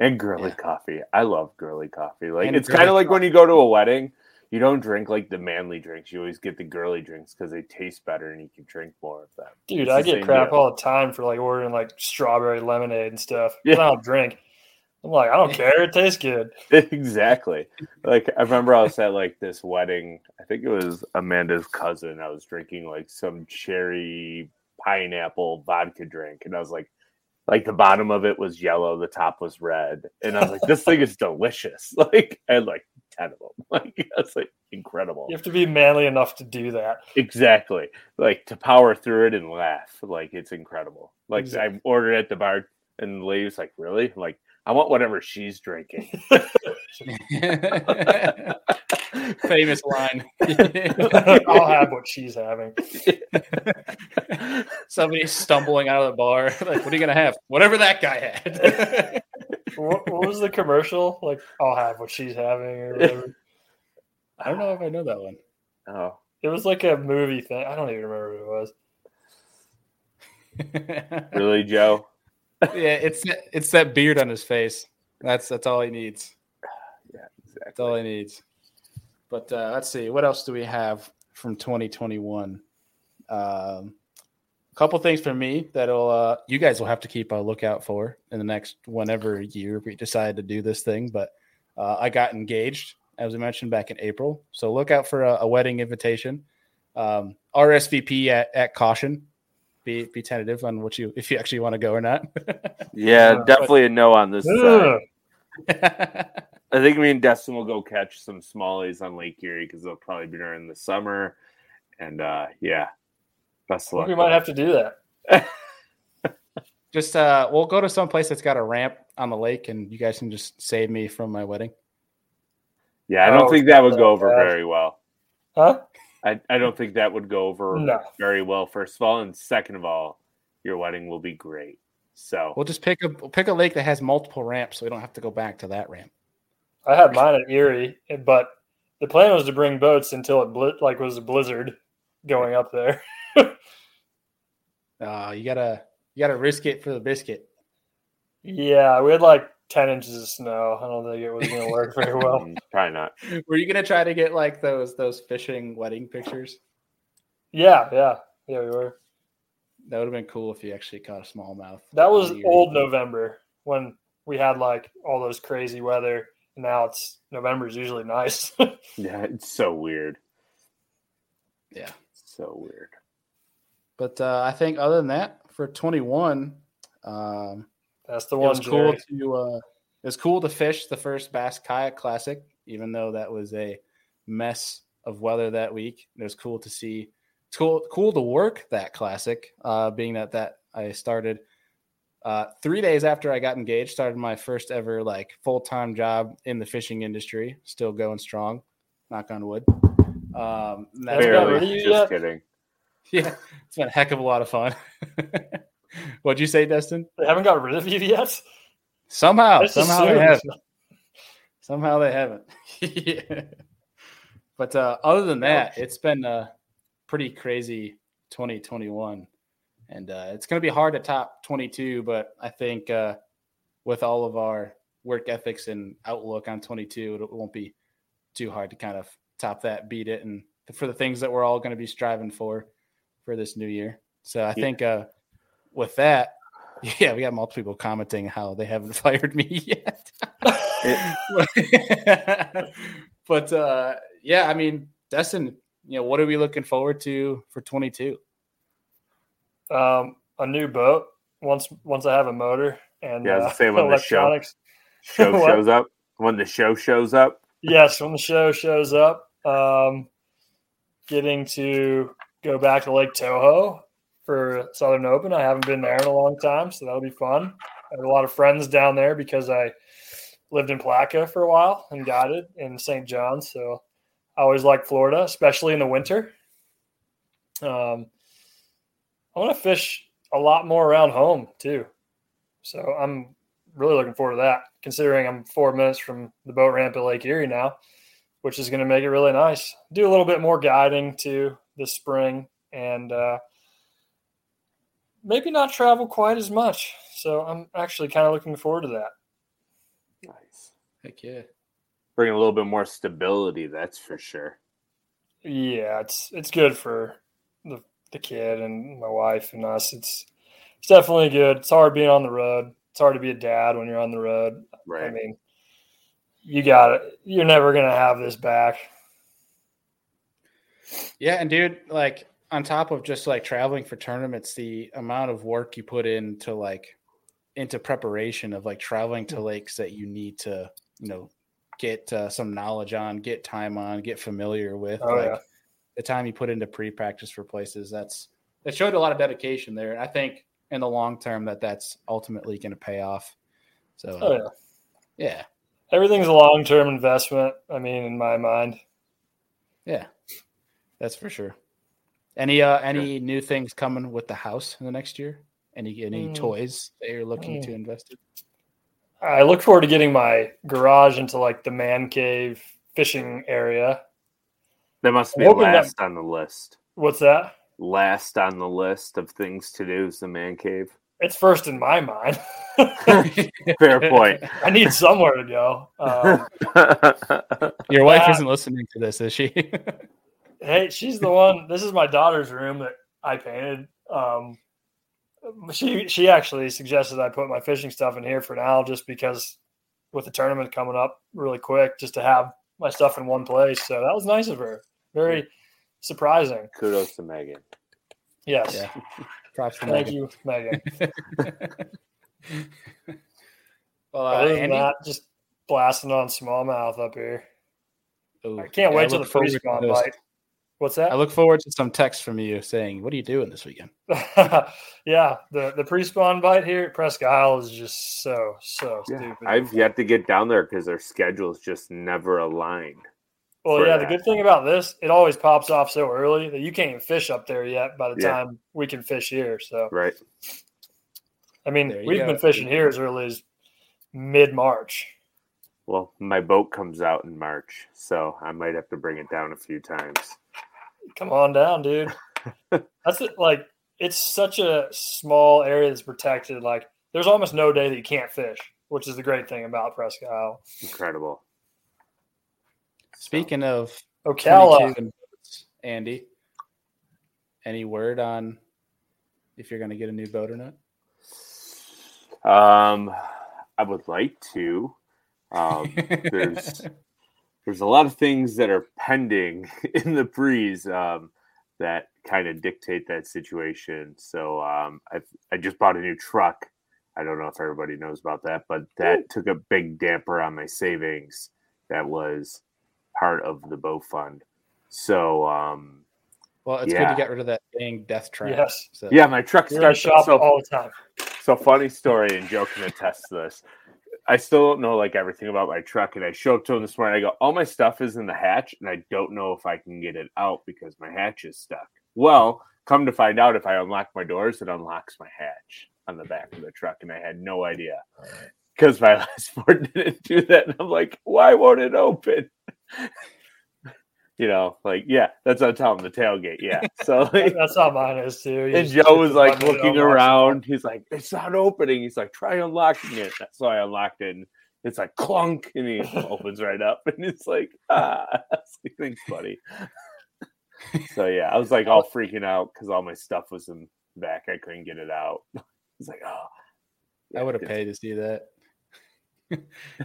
And girly Yeah. coffee. I love girly coffee. Like And it's kind of like when you go to a wedding, you don't drink like the manly drinks. You always get the girly drinks because they taste better and you can drink more of them. Dude, It's I the get crap deal. all the time for like ordering like strawberry lemonade and stuff. Yeah. I don't drink. I'm like, I don't care. It tastes good. exactly. Like I remember I was at like this wedding. I think it was Amanda's cousin. I was drinking like some cherry pineapple vodka drink, and I was like, like the bottom of it was yellow, the top was red, and I was like, this thing is delicious. Like I had like ten of them. Like that's like incredible. You have to be manly enough to do that. Exactly. Like to power through it and laugh. Like it's incredible. Like Exactly. I ordered at the bar, and the lady was like, "Really?" I'm like, I want whatever she's drinking. Famous line. I'll have what she's having. Somebody stumbling out of the bar. Like, what are you gonna have? Whatever that guy had. What, what was the commercial? Like, I'll have what she's having or whatever. I don't know if I know that one. oh, It was like a movie thing. I don't even remember what it was. really, Joe? yeah, it's it's that beard on his face. That's that's all he needs. Yeah, exactly. That's all he needs. But uh, let's see, what else do we have from 2021? Um, a couple things for me that'll uh, you guys will have to keep a lookout for in the next whenever year we decide to do this thing. But uh, I got engaged, as we mentioned back in April, so look out for a, a wedding invitation. Um, RSVP at, at caution. Be be tentative on what you if you actually want to go or not. Yeah, Uh, definitely a no on this side. I think me and Destin will go catch some smallies on Lake Erie because they'll probably be during the summer. And uh yeah, best of luck. we might have to do that. just uh we'll go to some place that's got a ramp on the lake and you guys can just save me from my wedding Yeah, I don't Oh, think that would go over God. very well. Huh? I, I don't think that would go over No. very well, first of all. And second of all, your wedding will be great. So We'll just pick a pick a lake that has multiple ramps, so we don't have to go back to that ramp. I had mine at Erie, but the plan was to bring boats until it bli- like was a blizzard going up there. Uh, you gotta you gotta risk it for the biscuit. yeah, we had like ten inches of snow. I don't think it was going to work very well. mm, probably not. Were you gonna try to get like those those fishing wedding pictures? Yeah, yeah, yeah, we were. That would have been cool if you actually caught a smallmouth. That was old November when we had like all those crazy weather. And now it's November is usually nice. Yeah, it's so weird. Yeah. So weird. But uh, I think other than that, for 21, um, That's the it one. was cool Jerry. to uh, it was cool to fish the first Bass Kayak Classic, even though that was a mess of weather that week. It was cool to see. It's cool, cool to work that classic, uh, being that that I started uh, three days after I got engaged. Started my first ever like full time job in the fishing industry. Still going strong. Knock on wood. Um, that's Haven't Barely. rid of you Just kidding. yeah, it's been a heck of a lot of fun. What'd you say, Destin? They haven't got rid of you yet. Somehow, somehow they assumed. have. Somehow they haven't. yeah. But uh, other than that, it's been a pretty crazy 2021. And uh, it's going to be hard to top 22, but I think uh, with all of our work ethics and outlook on 22, it won't be too hard to kind of top that, beat it, and for the things that we're all going to be striving for for this new year. So I Yeah. think uh, with that, yeah, we got multiple people commenting how they haven't fired me yet. but uh, yeah, I mean, Destin, you know, what are we looking forward to for 22? Um, a new boat once once I have a motor and Yeah, I was uh, say when the show- Show shows up. When the show shows up. yes, when the show shows up, um, getting to go back to Lake Toho for Southern Open. I haven't been there in a long time, so that'll be fun. I have a lot of friends down there because I lived in Palatka for a while and guided in St. John's. So I always like Florida, especially in the winter. Um, I want to fish a lot more around home too. So I'm really looking forward to that, considering I'm four minutes from the boat ramp at Lake Erie now, which is going to make it really nice. Do a little bit more guiding too this spring and uh, maybe not travel quite as much. So I'm actually kind of looking forward to that. Nice. Heck yeah. Bring a little bit more stability, that's for sure. Yeah, it's it's good for the the kid and my wife and us. It's it's definitely good. It's hard being on the road. It's hard to be a dad when you're on the road. Right. I mean, you got it. You're never gonna have this back. Yeah, and dude, like on top of just like traveling for tournaments, the amount of work you put into like into preparation of like traveling to lakes that you need to, you know, get uh, some knowledge on, get time on, get familiar with. Oh, like yeah. the time you put into pre-practice for places, that's that showed a lot of dedication there. And I think in the long term that that's ultimately going to pay off. So uh, Oh yeah. yeah, Everything's a long term investment. I mean, in my mind. yeah, that's for sure. Any uh any new things coming with the house in the next year? Any any Mm. toys that you're looking Mm. to invest in? I look forward to getting my garage into like the man cave fishing area. That must be I'm that- last on the list. What's that? Last on the list of things to do is the man cave. It's first in my mind. Fair point. I need somewhere to go. Um, Your wife Uh, isn't listening to this, is she? hey, she's the one. This is my daughter's room that I painted. Um, she she actually suggested I put my fishing stuff in here for now, just because with the tournament coming up really quick, just to have my stuff in one place. So that was nice of her. Very surprising. Kudos to Megan. Yes. yeah. Props to Thank Megan. you, Megan. well, uh, Other than Andy, that, just blasting on smallmouth up here. Ooh, I can't yeah, wait I till the look forward to bite. What's that? I look forward to some text from you saying, "What are you doing this weekend?" yeah, the the pre-spawn bite here at Presque Isle is just so so Yeah, stupid. I've yet to get down there because their schedules just never align. well, yeah, that. the good thing about this, it always pops off so early that you can't even fish up there yet. By the Yeah. time we can fish here, so Right. I mean, we've go. been fishing here as early as mid March. Well, my boat comes out in March, so I might have to bring it down a few times. Come on down, dude. That's it. Like, it's such a small area that's protected. Like, there's almost no day that you can't fish, which is the great thing about Presque Isle. Incredible. Speaking of Ocala, 22 and boats, Andy, any word on if you're going to get a new boat or not? Um, I would like to. Um, there's there's a lot of things that are pending in the breeze um, that kind of dictate that situation. So um, I I just bought a new truck. I don't know if everybody knows about that, but that took a big damper on my savings. That was part of the bow fund. So um, well, it's good to get rid of that dang death trap. Yes. So, yeah, my truck you're in the starts shop so all the time. So funny story, and Joe can attest to this. I still don't know like everything about my truck, and I show up to him this morning. I go, all my stuff is in the hatch, and I don't know if I can get it out because my hatch is stuck. Well, come to find out, if I unlock my doors, it unlocks my hatch on the back of the truck, and I had no idea because my last Ford didn't do that. And I'm like, why won't it open? you know, like yeah, that's what I'm telling him, the tailgate. Yeah, so like, That's how mine is too. You and Joe hit was like button and it looking around. He's like, "It's not opening." He's like, "Try unlocking it." That's why I unlocked it, and it's like clunk, and he opens right up, and it's like, ah, It's like, thanks, buddy. so yeah, I was like all freaking out because all my stuff was in back. I couldn't get it out. It's like, oh, I would have paid to see that.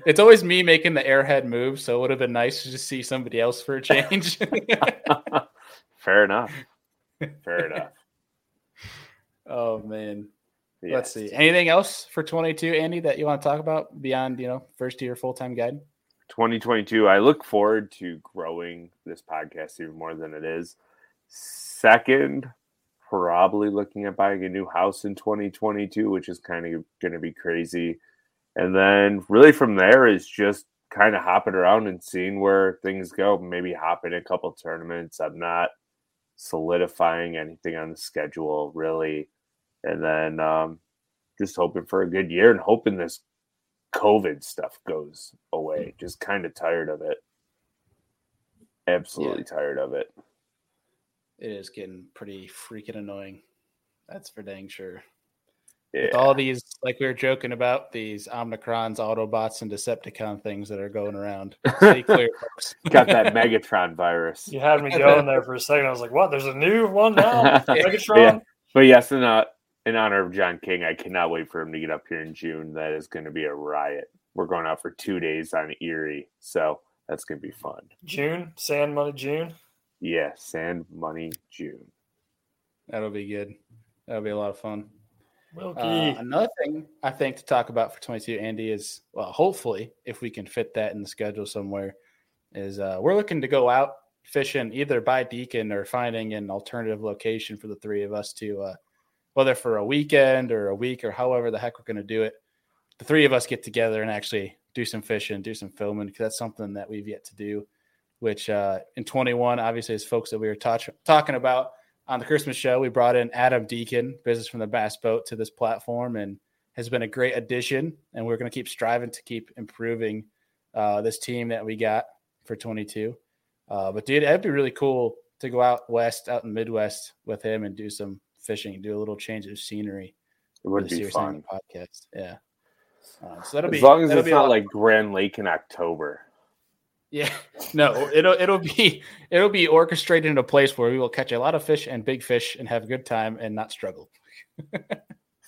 It's always me making the airhead move, so it would have been nice to just see somebody else for a change. Fair enough. Fair enough. oh man. Yes. Let's see. Anything else for 22, Andy, that you want to talk about beyond, you know, first year full time guide? 2022 i look forward to growing this podcast even more than it is second probably looking at buying a new house in 2022 which is kind of going to be crazy and then really from there is just kind of hopping around and seeing where things go maybe hop in a couple tournaments i'm not solidifying anything on the schedule really and then um, just hoping for a good year and hoping this COVID stuff goes away. Just kind of tired of it. Absolutely tired of it. It is getting pretty freaking annoying. That's for dang sure. Yeah. With all these, like we were joking about, these Omnicrons, Autobots, and Decepticon things that are going around. Stay clear, folks. Got that Megatron virus. You had me going there for a second. I was like, "What? There's a new one now? Megatron." Yeah. But yes, in, uh, in honor of John King, I cannot wait for him to get up here in June. That is going to be a riot. We're going out for two days on Erie. So that's going to be fun. June, Sand Money June. Yeah, Sand Money June. That'll be good. That'll be a lot of fun. Wilkie. Uh, another thing I think to talk about for 22, Andy, is well, hopefully, if we can fit that in the schedule somewhere, is uh, we're looking to go out fishing either by Deacon or finding an alternative location for the three of us to, uh, whether for a weekend or a week or however the heck we're going to do it. The three of us get together and actually do some fishing, do some filming because that's something that we've yet to do. Which uh, in 21, obviously, as folks that we were talking about on the Christmas show, we brought in Adam Deacon, business from the Bass Boat, to this platform and has been a great addition. And we're going to keep striving to keep improving uh, this team that we got for 22. Uh, but dude, it'd be really cool to go out west, out in the Midwest with him and do some fishing, do a little change of scenery. It would be fun. Podcast. Yeah. Uh, so that'll be As long as it's not like Grand Lake in October. Yeah, no, it'll it'll be it'll be orchestrated in a place where we will catch a lot of fish and big fish and have a good time and not struggle.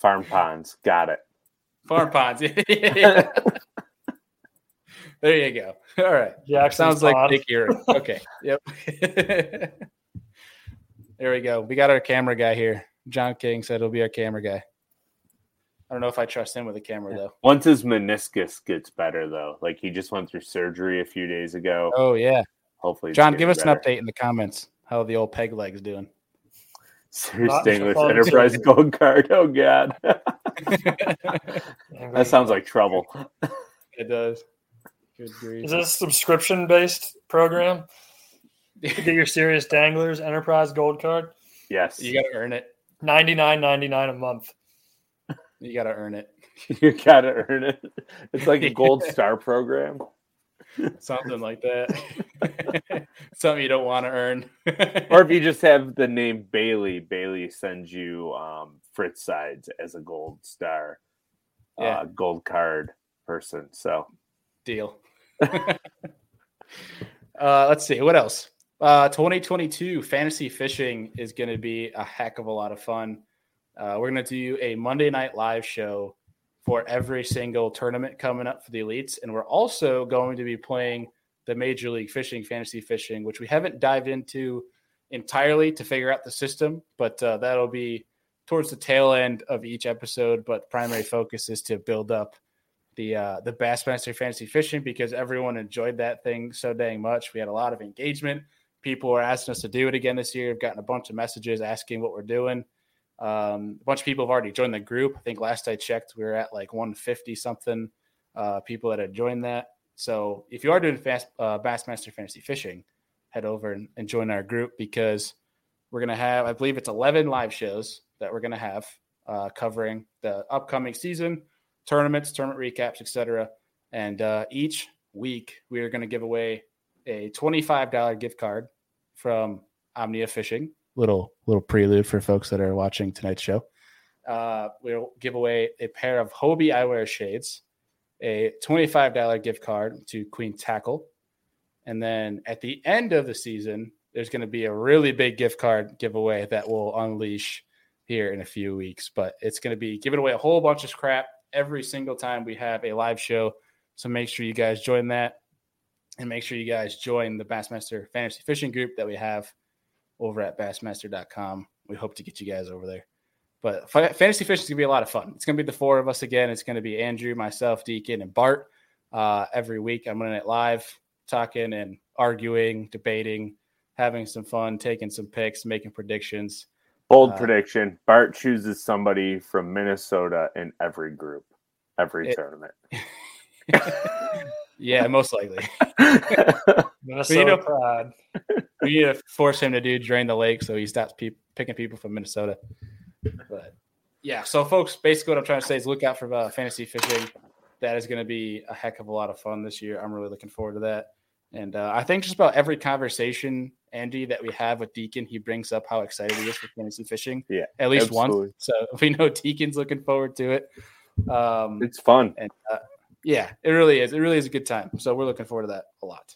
Farm ponds. Got it. Farm ponds. Yeah. there you go. All right. Jackson's Sounds like Pond. Big Okay. Yep. there we go. We got our camera guy here. John King said he'll be our camera guy. I don't know if I trust him with a camera though. Once his meniscus gets better, though, like he just went through surgery a few days ago. Oh yeah. Hopefully, John, give us an update in the comments. How the old peg leg's doing. Serious Not Danglers fun. Enterprise Gold Card. Oh god, that sounds like trouble. it does. Good grief. Is this a subscription based program? To get your serious danglers enterprise gold card, Yes, You got to earn it. ninety nine ninety nine a month. You got to earn it. you got to earn it. It's like a gold star program. Something like that. Something you don't want to earn. or if you just have the name Bailey, Bailey sends you um, Fritz sides as a gold star, yeah. uh, gold card person. So deal. uh, let's see what else. Uh, 2022 fantasy fishing is going to be a heck of a lot of fun. Uh, we're going to do a Monday night live show for every single tournament coming up for the elites. And we're also going to be playing the Major League Fishing, Fantasy Fishing, which we haven't dived into entirely to figure out the system, but uh, that'll be towards the tail end of each episode. But primary focus is to build up the uh, the Bassmaster Fantasy Fishing because everyone enjoyed that thing so dang much. We had a lot of engagement. People were asking us to do it again this year. I've gotten a bunch of messages asking what we're doing. Um, a bunch of people have already joined the group. I think last I checked, we were at like 150 something uh, people that had joined that. So if you are doing fast uh, Bassmaster Fantasy Fishing, head over and, and join our group because we're going to have, I believe it's 11 live shows that we're going to have uh, covering the upcoming season, tournaments, tournament recaps, etc. And uh, each week we are going to give away a $25 gift card from Omnia Fishing little little prelude for folks that are watching tonight's show. Uh, we'll give away a pair of Hobie eyewear shades, a twenty-five dollar gift card to Queen Tackle, and then at the end of the season, there's going to be a really big gift card giveaway that will unleash here in a few weeks. But it's going to be giving away a whole bunch of crap every single time we have a live show. So make sure you guys join that, and make sure you guys join the Bassmaster Fantasy Fishing group that we have over at bassmaster.com. We hope to get you guys over there. But fantasy fishing is gonna be a lot of fun. It's gonna be the four of us again. It's gonna be Andrew, myself, Deacon, and Bart. Uh, every week, I'm running it live, talking and arguing, debating, having some fun, taking some picks, making predictions. Bold uh, prediction: Bart chooses somebody from Minnesota in every group, every it, tournament. yeah, most likely. Minnesota you know, pride we need to force him to do drain the lake so he stops pe- picking people from Minnesota. But yeah, so folks, basically what I'm trying to say is look out for uh, fantasy fishing. That is going to be a heck of a lot of fun this year. I'm really looking forward to that. And uh, I think just about every conversation, Andy, that we have with Deacon, he brings up how excited he is for fantasy fishing. Yeah, at least absolutely. once. So we know Deacon's looking forward to it. Um, it's fun, and uh, yeah, it really is. It really is a good time. So we're looking forward to that a lot.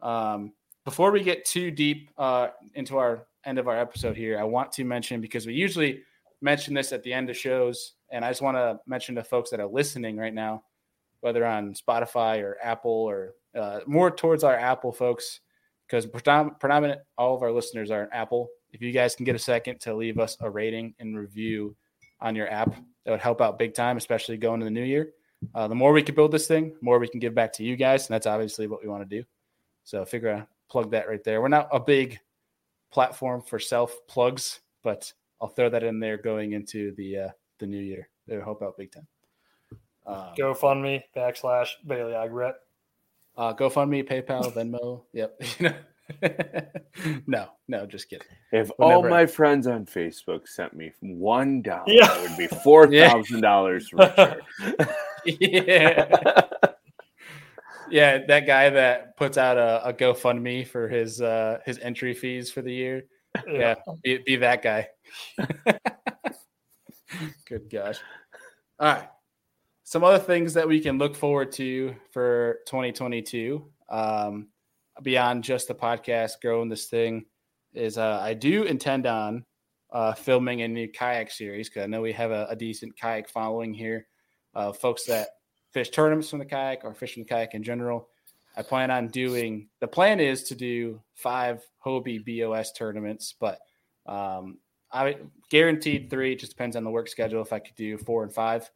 Um, before we get too deep uh, into our end of our episode here, I want to mention because we usually mention this at the end of shows, and I just want to mention to folks that are listening right now, whether on Spotify or Apple or uh, more towards our Apple folks, because predom- predominant all of our listeners are Apple. If you guys can get a second to leave us a rating and review on your app, that would help out big time, especially going to the new year. Uh, the more we can build this thing, more we can give back to you guys, and that's obviously what we want to do. So figure out plug that right there. We're not a big platform for self plugs, but I'll throw that in there going into the uh, the new year. They'll help out big time. Um, GoFundMe backslash Bailey Agret. Uh, GoFundMe, PayPal, Venmo. Yep. no, no, just kidding. If Whenever all my I... friends on Facebook sent me one dollar, yeah. it would be four thousand dollars richer. yeah yeah, that guy that puts out a, a GoFundMe for his uh, his entry fees for the year. Yeah, be, be that guy. Good gosh. All right. Some other things that we can look forward to for 2022, um, beyond just the podcast, growing this thing, is uh, I do intend on uh, filming a new kayak series because I know we have a, a decent kayak following here. Uh, folks that fish tournaments from the kayak or fishing the kayak in general. I plan on doing the plan is to do five Hobie BOS tournaments, but um, I guaranteed three. It just depends on the work schedule if I could do four and five.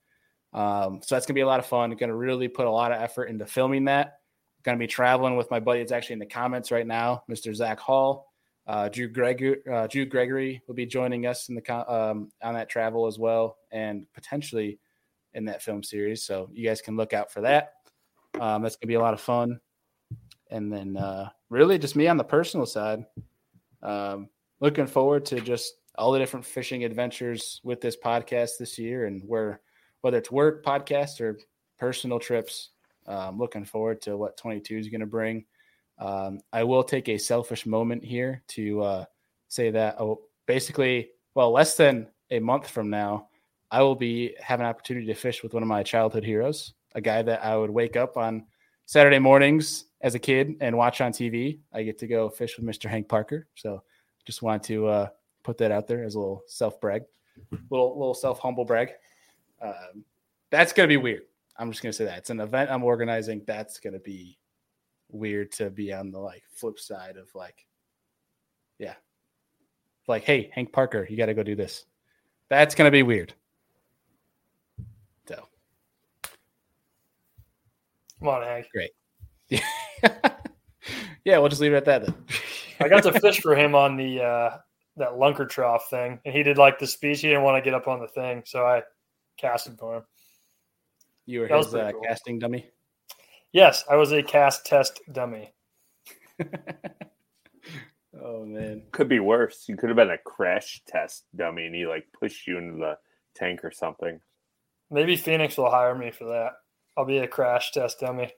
Um, so that's gonna be a lot of fun. Gonna really put a lot of effort into filming that. Gonna be traveling with my buddy. It's actually in the comments right now, Mr. Zach Hall. Uh, Drew Gregory, uh, Drew Gregory will be joining us in the um, on that travel as well, and potentially in that film series. So you guys can look out for that. Um, that's gonna be a lot of fun. And then uh, really just me on the personal side. Um, looking forward to just all the different fishing adventures with this podcast this year and where whether it's work, podcast, or personal trips. Um, looking forward to what 22 is going to bring. Um, I will take a selfish moment here to uh, say that oh, basically, well, less than a month from now, I will be have an opportunity to fish with one of my childhood heroes, a guy that I would wake up on Saturday mornings as a kid and watch on TV. I get to go fish with Mr. Hank Parker. So just want to uh, put that out there as a little self brag, little little self humble brag. Um, that's gonna be weird. I'm just gonna say that it's an event I'm organizing. That's gonna be weird to be on the like flip side of like, yeah, like hey Hank Parker, you got to go do this. That's gonna be weird. So Come on, Hank. great. yeah, we'll just leave it at that then. I got to fish for him on the uh, that lunker trough thing, and he did like the speech. He didn't want to get up on the thing, so I casted for him. You were That his uh, cool. casting dummy. Yes, I was a cast test dummy. oh man. Could be worse. You could have been a crash test dummy and he like pushed you into the tank or something. Maybe Phoenix will hire me for that. I'll be a crash test dummy.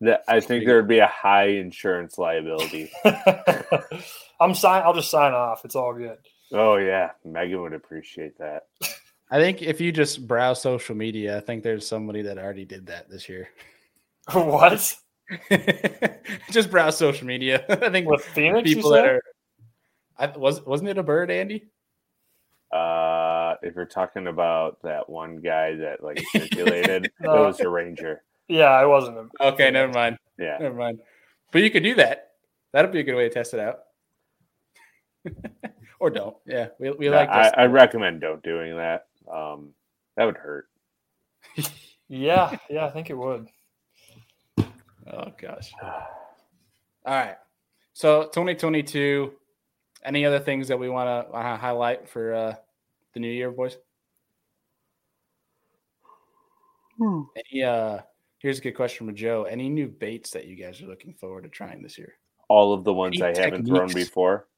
That I think there would be a high insurance liability. I'm sign. I'll just sign off. It's all good. oh yeah, Megan would appreciate that. I think if you just browse social media, I think there's somebody that already did that this year. what just browse social media. I think with Phoenix? you people that are. I was wasn't it a bird, Andy? Uh, if you're talking about that one guy that like circulated, No. it was a ranger. Yeah, I wasn't. A, Okay, never mind. Yeah, Never mind. But you could do that. That'd be a good way to test it out. or don't. Yeah, we, we No, like I. I recommend don't doing that. Um, that would hurt. yeah, yeah, I think it would. oh gosh. All right. So 2022. Any other things that we want to uh, highlight for uh, the new year, boys? Any uh here's a good question from Joe. Any new baits that you guys are looking forward to trying this year? All of the ones Any I haven't thrown before.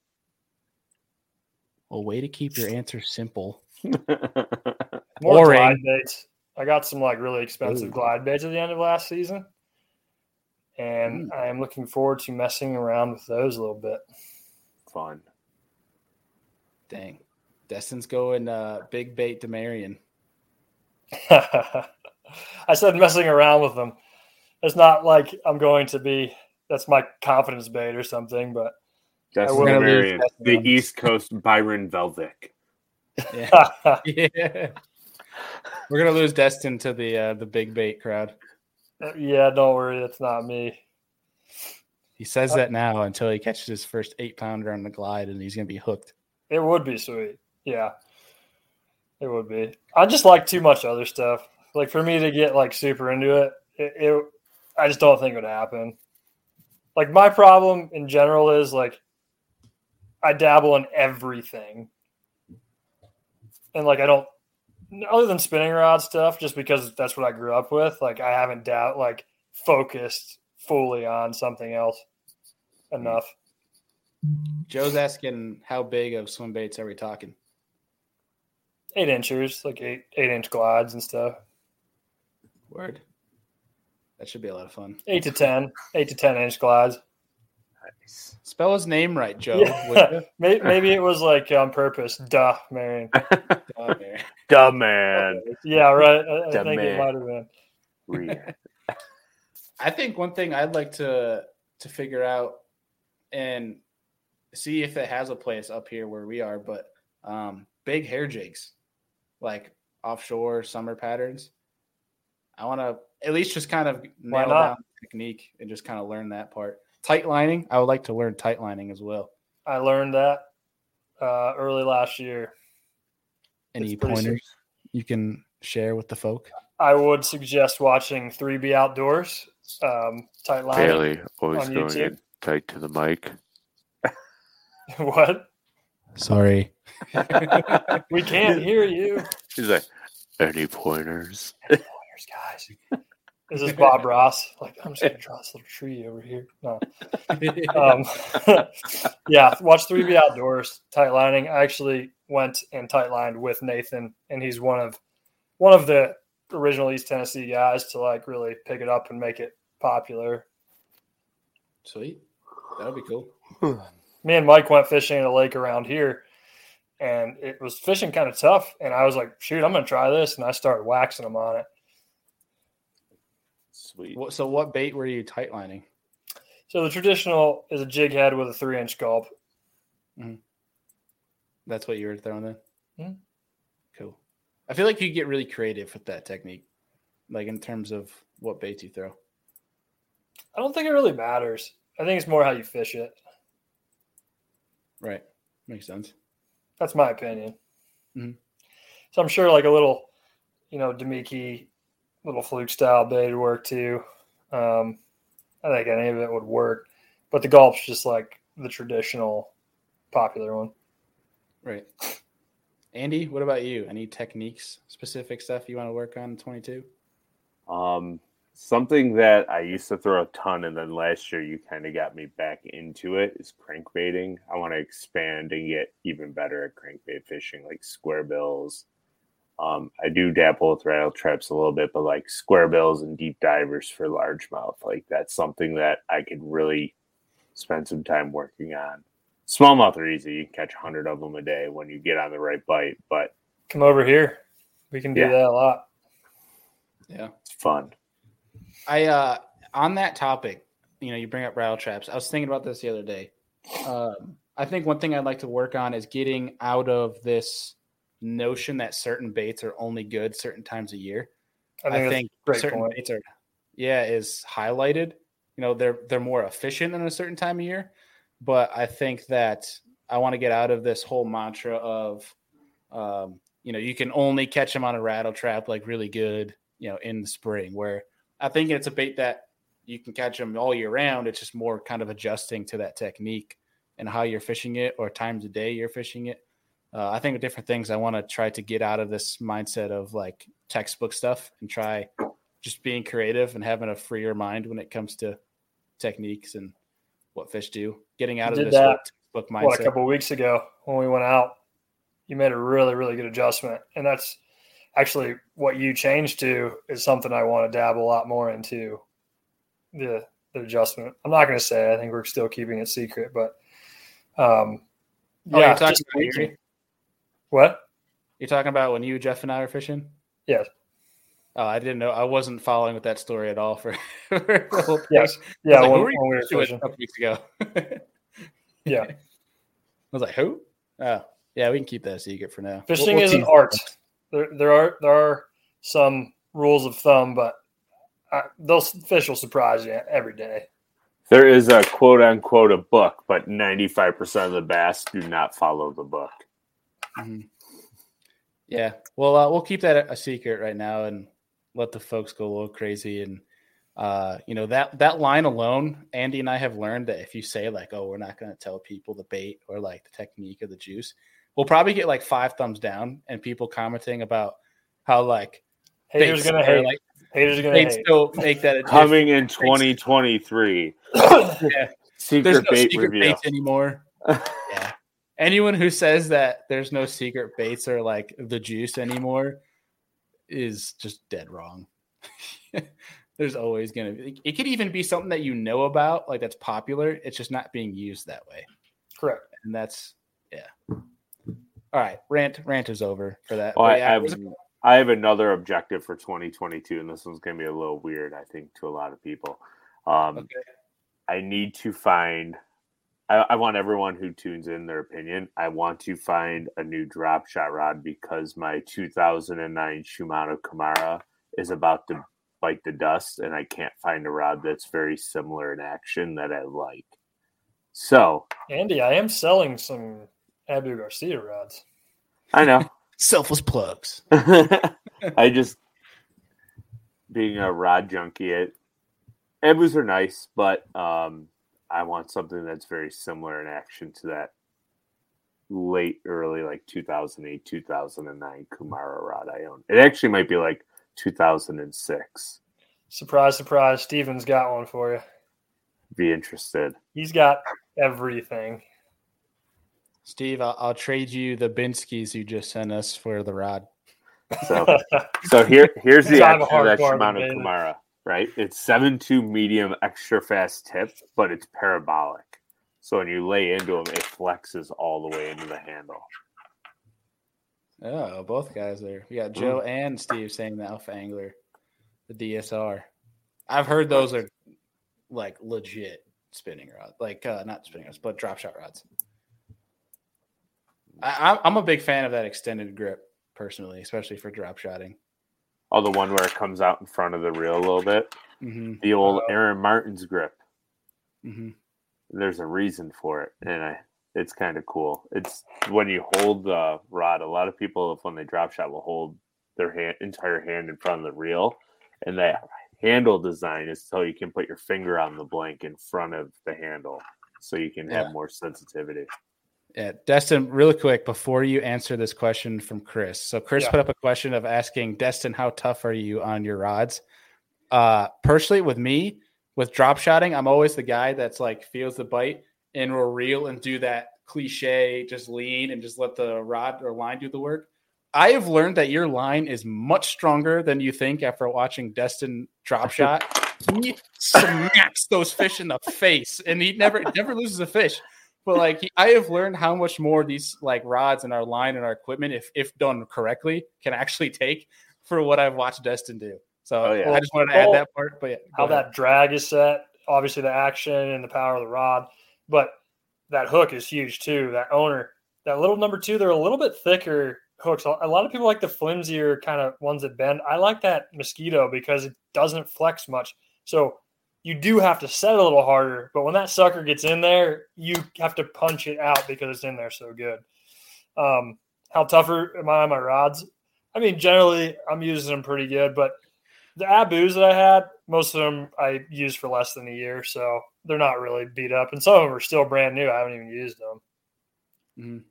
Well, way to keep your answer simple. More Boring. glide baits. I got some like really expensive Ooh. glide baits at the end of last season, and Mm. I am looking forward to messing around with those a little bit. Fun. Dang. Destin's going uh big bait to Marion. I said messing around with them. It's not like I'm going to be. That's my confidence bait or something, but That's will leave Marion, that the. East Coast Byron Velvick. Yeah. yeah. We're gonna lose Destin to the uh, the big bait crowd. yeah, don't worry, that's not me. He says that now until he catches his first eight pounder on the glide, and he's gonna be hooked. It would be sweet. Yeah. It would be. I just like too much other stuff. Like for me to get like super into it, it, it I just don't think it would happen. Like my problem in general is like I dabble in everything. And like I don't other than spinning rod stuff, just because that's what I grew up with, like I haven't doubt like focused fully on something else enough. Joe's asking how big of swim baits are we talking? Eight inchers, like eight eight inch glides and stuff. Word. That should be a lot of fun. eight to ten, eight to ten inch glides. Nice. Spell his name right, Joe. Yeah. Maybe, maybe it was like on purpose. Duh, Marion. Oh, man. Dumb man. Yeah, right. I, I Duh, think it might have been. Re- I think one thing I'd like to to figure out and see if it has a place up here where we are, but um, big hair jigs, like offshore summer patterns. I want to at least just kind of nail down the technique and just kind of learn that part. Tight lining, I would like to learn tight lining as well. I learned that uh, early last year. Any It's pretty pointers you can share with the folk? I would suggest watching 3B Outdoors, um, tight line. Bailey always on going in tight to the mic. what? Sorry. We can't hear you. He's like, any pointers? Any Pointers, guys. Is this Bob Ross? Like, I'm just gonna draw this little tree over here. No. Um, yeah, watch 3B Outdoors tight lining. I actually went and tight lined with Nathan, and he's one of one of the original East Tennessee guys to like really pick it up and make it popular. Sweet. That'll be cool. Me and Mike went fishing in a lake around here and it was fishing kind of tough. And I was like, shoot, I'm going to try this. And I started waxing them on it. Sweet. So, what bait were you tight lining? So, the traditional is a jig head with a three inch gulp. That's what you were throwing then? Mhm. Cool. I feel like you get really creative with that technique, like in terms of what baits you throw. I don't think it really matters. I think it's more how you fish it. Right. Makes sense. That's my opinion. Mhm. So I'm sure like a little, you know, Damiki, little fluke style bait would work too. Um, I think any of it would work, but the gulp's just like the traditional popular one. Right. Andy, what about you? Any techniques, specific stuff you want to work on in 22? Um, something that I used to throw a ton, and then last year you kind of got me back into it is crankbaiting. I want to expand and get even better at crankbait fishing, like square bills. Um, I do dabble with rattle traps a little bit, but like square bills and deep divers for largemouth, like that's something that I could really spend some time working on. Smallmouth are easy; you can catch hundred of them a day when you get on the right bite, but Come over here. We can do Yeah. that a lot. Yeah. it's fun. I uh on that topic, you know, you bring up rattle traps. I was thinking about this the other day. Um, I think one thing I'd like to work on is getting out of this notion that certain baits are only good certain times a year. I think, I think certain point. baits are, yeah, is highlighted. You know, they're they're more efficient in a certain time of year, but I think that I want to get out of this whole mantra of, um, you know, you can only catch them on a rattle trap like really good, you know, in the spring. Where I think it's a bait that you can catch them all year round. It's just more kind of adjusting to that technique and how you're fishing it or times a day you're fishing it. Uh, I think different things, I want to try to get out of this mindset of like textbook stuff and try just being creative and having a freer mind when it comes to techniques and what fish do. Getting out of did this that, textbook What, a couple of weeks ago when we went out, you made a really, really good adjustment. And that's actually what you changed to is something I want to dabble a lot more into the, the adjustment. I'm not going to say, I think we're still keeping it secret, but um, Oh, yeah, you're talking about. Erie? what? You're talking about when you, Jeff, and I were fishing? Yes. Oh, I didn't know. I wasn't following with that story at all for, for the whole thing. Yes. Yeah. like, when, who are when we were fishing a couple weeks ago. Yeah. I was like, who? Oh, yeah, we can keep that a secret for now. Fishing We'll- is we'll an art. that. There, there are there are some rules of thumb, but I, those fish will surprise you every day. There is a quote unquote a book, but 95% of the bass do not follow the book. Mhm. Yeah. Well, uh, we'll keep that a- a secret right now and let the folks go a little crazy. And uh, you know that that line alone, Andy and I have learned that if you say like, "Oh, we're not going to tell people the bait or like the technique or the juice," we'll probably get like five thumbs down and people commenting about how like Haters baits gonna are, hate. like Haters gonna baits hate. still make that a Coming in 2023. Yeah. Secret There's no bait secret reveal. baits anymore. yeah. Anyone who says that there's no secret baits or like the juice anymore is just dead wrong. there's always going to be, it could even be something that you know about, like that's popular. It's just not being used that way. Correct. And that's, yeah. All right. Rant, rant is over for that. But I, yeah, I, have, I have another objective for 2022, and this one's going to be a little weird, I think, to a lot of people. Um, okay. I need to find. I, I want everyone who tunes in their opinion. I want to find a new drop shot rod because my 2009 Shimano Cumara is about to bite the dust, and I can't find a rod that's very similar in action that I like. So Andy, I am selling some Abu Garcia rods. I know. Selfless plugs. I just being a rod junkie. It Ebus are nice, but um, I want something that's very similar in action to that late, early, like 2008, 2009 Cumara rod I own. It actually might be like 2006. Surprise, surprise. Steven's got one for you. Be interested. He's got everything. Steve, I'll, I'll trade you the Binskis you just sent us for the rod. So, so here here's the I'm a action of that hardcore Shimano baby. Cumara, right? It's seven two medium extra fast tip, but it's parabolic. So when you lay into them, it flexes all the way into the handle. Oh, both guys there. We got Joe and Steve saying the Alpha Angler, the DSR. I've heard those are like legit spinning rods, like uh, not spinning rods, but drop shot rods. I, I'm- I'm a big fan of that extended grip personally, especially for drop shotting. Oh, the one where it comes out in front of the reel a little bit. hmm The old Uh, Aaron Martens' grip. hmm There's a reason for it, and I, it's kind of cool. It's when you hold the rod. A lot of people, when they drop shot, will hold their hand, entire hand in front of the reel, and that handle design is so you can put your finger on the blank in front of the handle, so you can have more sensitivity. Yeah, Destin, really quick before you answer this question from Chris. So Chris Yeah. put up a question of asking Destin, how tough are you on your rods? Uh, personally, with me, with drop shotting, I'm always the guy that's like feels the bite and will reel and do that cliche, just lean and just let the rod or line do the work. I have learned that your line is much stronger than you think after watching Destin drop shot. He smacks those fish in the face, and he never never loses a fish. But like he, I have learned how much more these like rods and our line and our equipment, if if done correctly, can actually take for what I've watched Destin do. So Oh, yeah. I just wanted to add that part. But yeah, how ahead. that drag is set, obviously the action and the power of the rod, but that hook is huge too. That owner, that little number two, they're a little bit thicker hooks. A lot of people like the flimsier kind of ones that bend. I like that mosquito because it doesn't flex much. So you do have to set a little harder, but when that sucker gets in there, you have to punch it out because it's in there so good. Um, how tougher am I on my rods? I mean, generally I'm using them pretty good, but the Abus that I had, most of them I used for less than a year, so they're not really beat up, and some of them are still brand new. I haven't even used them. Mhm.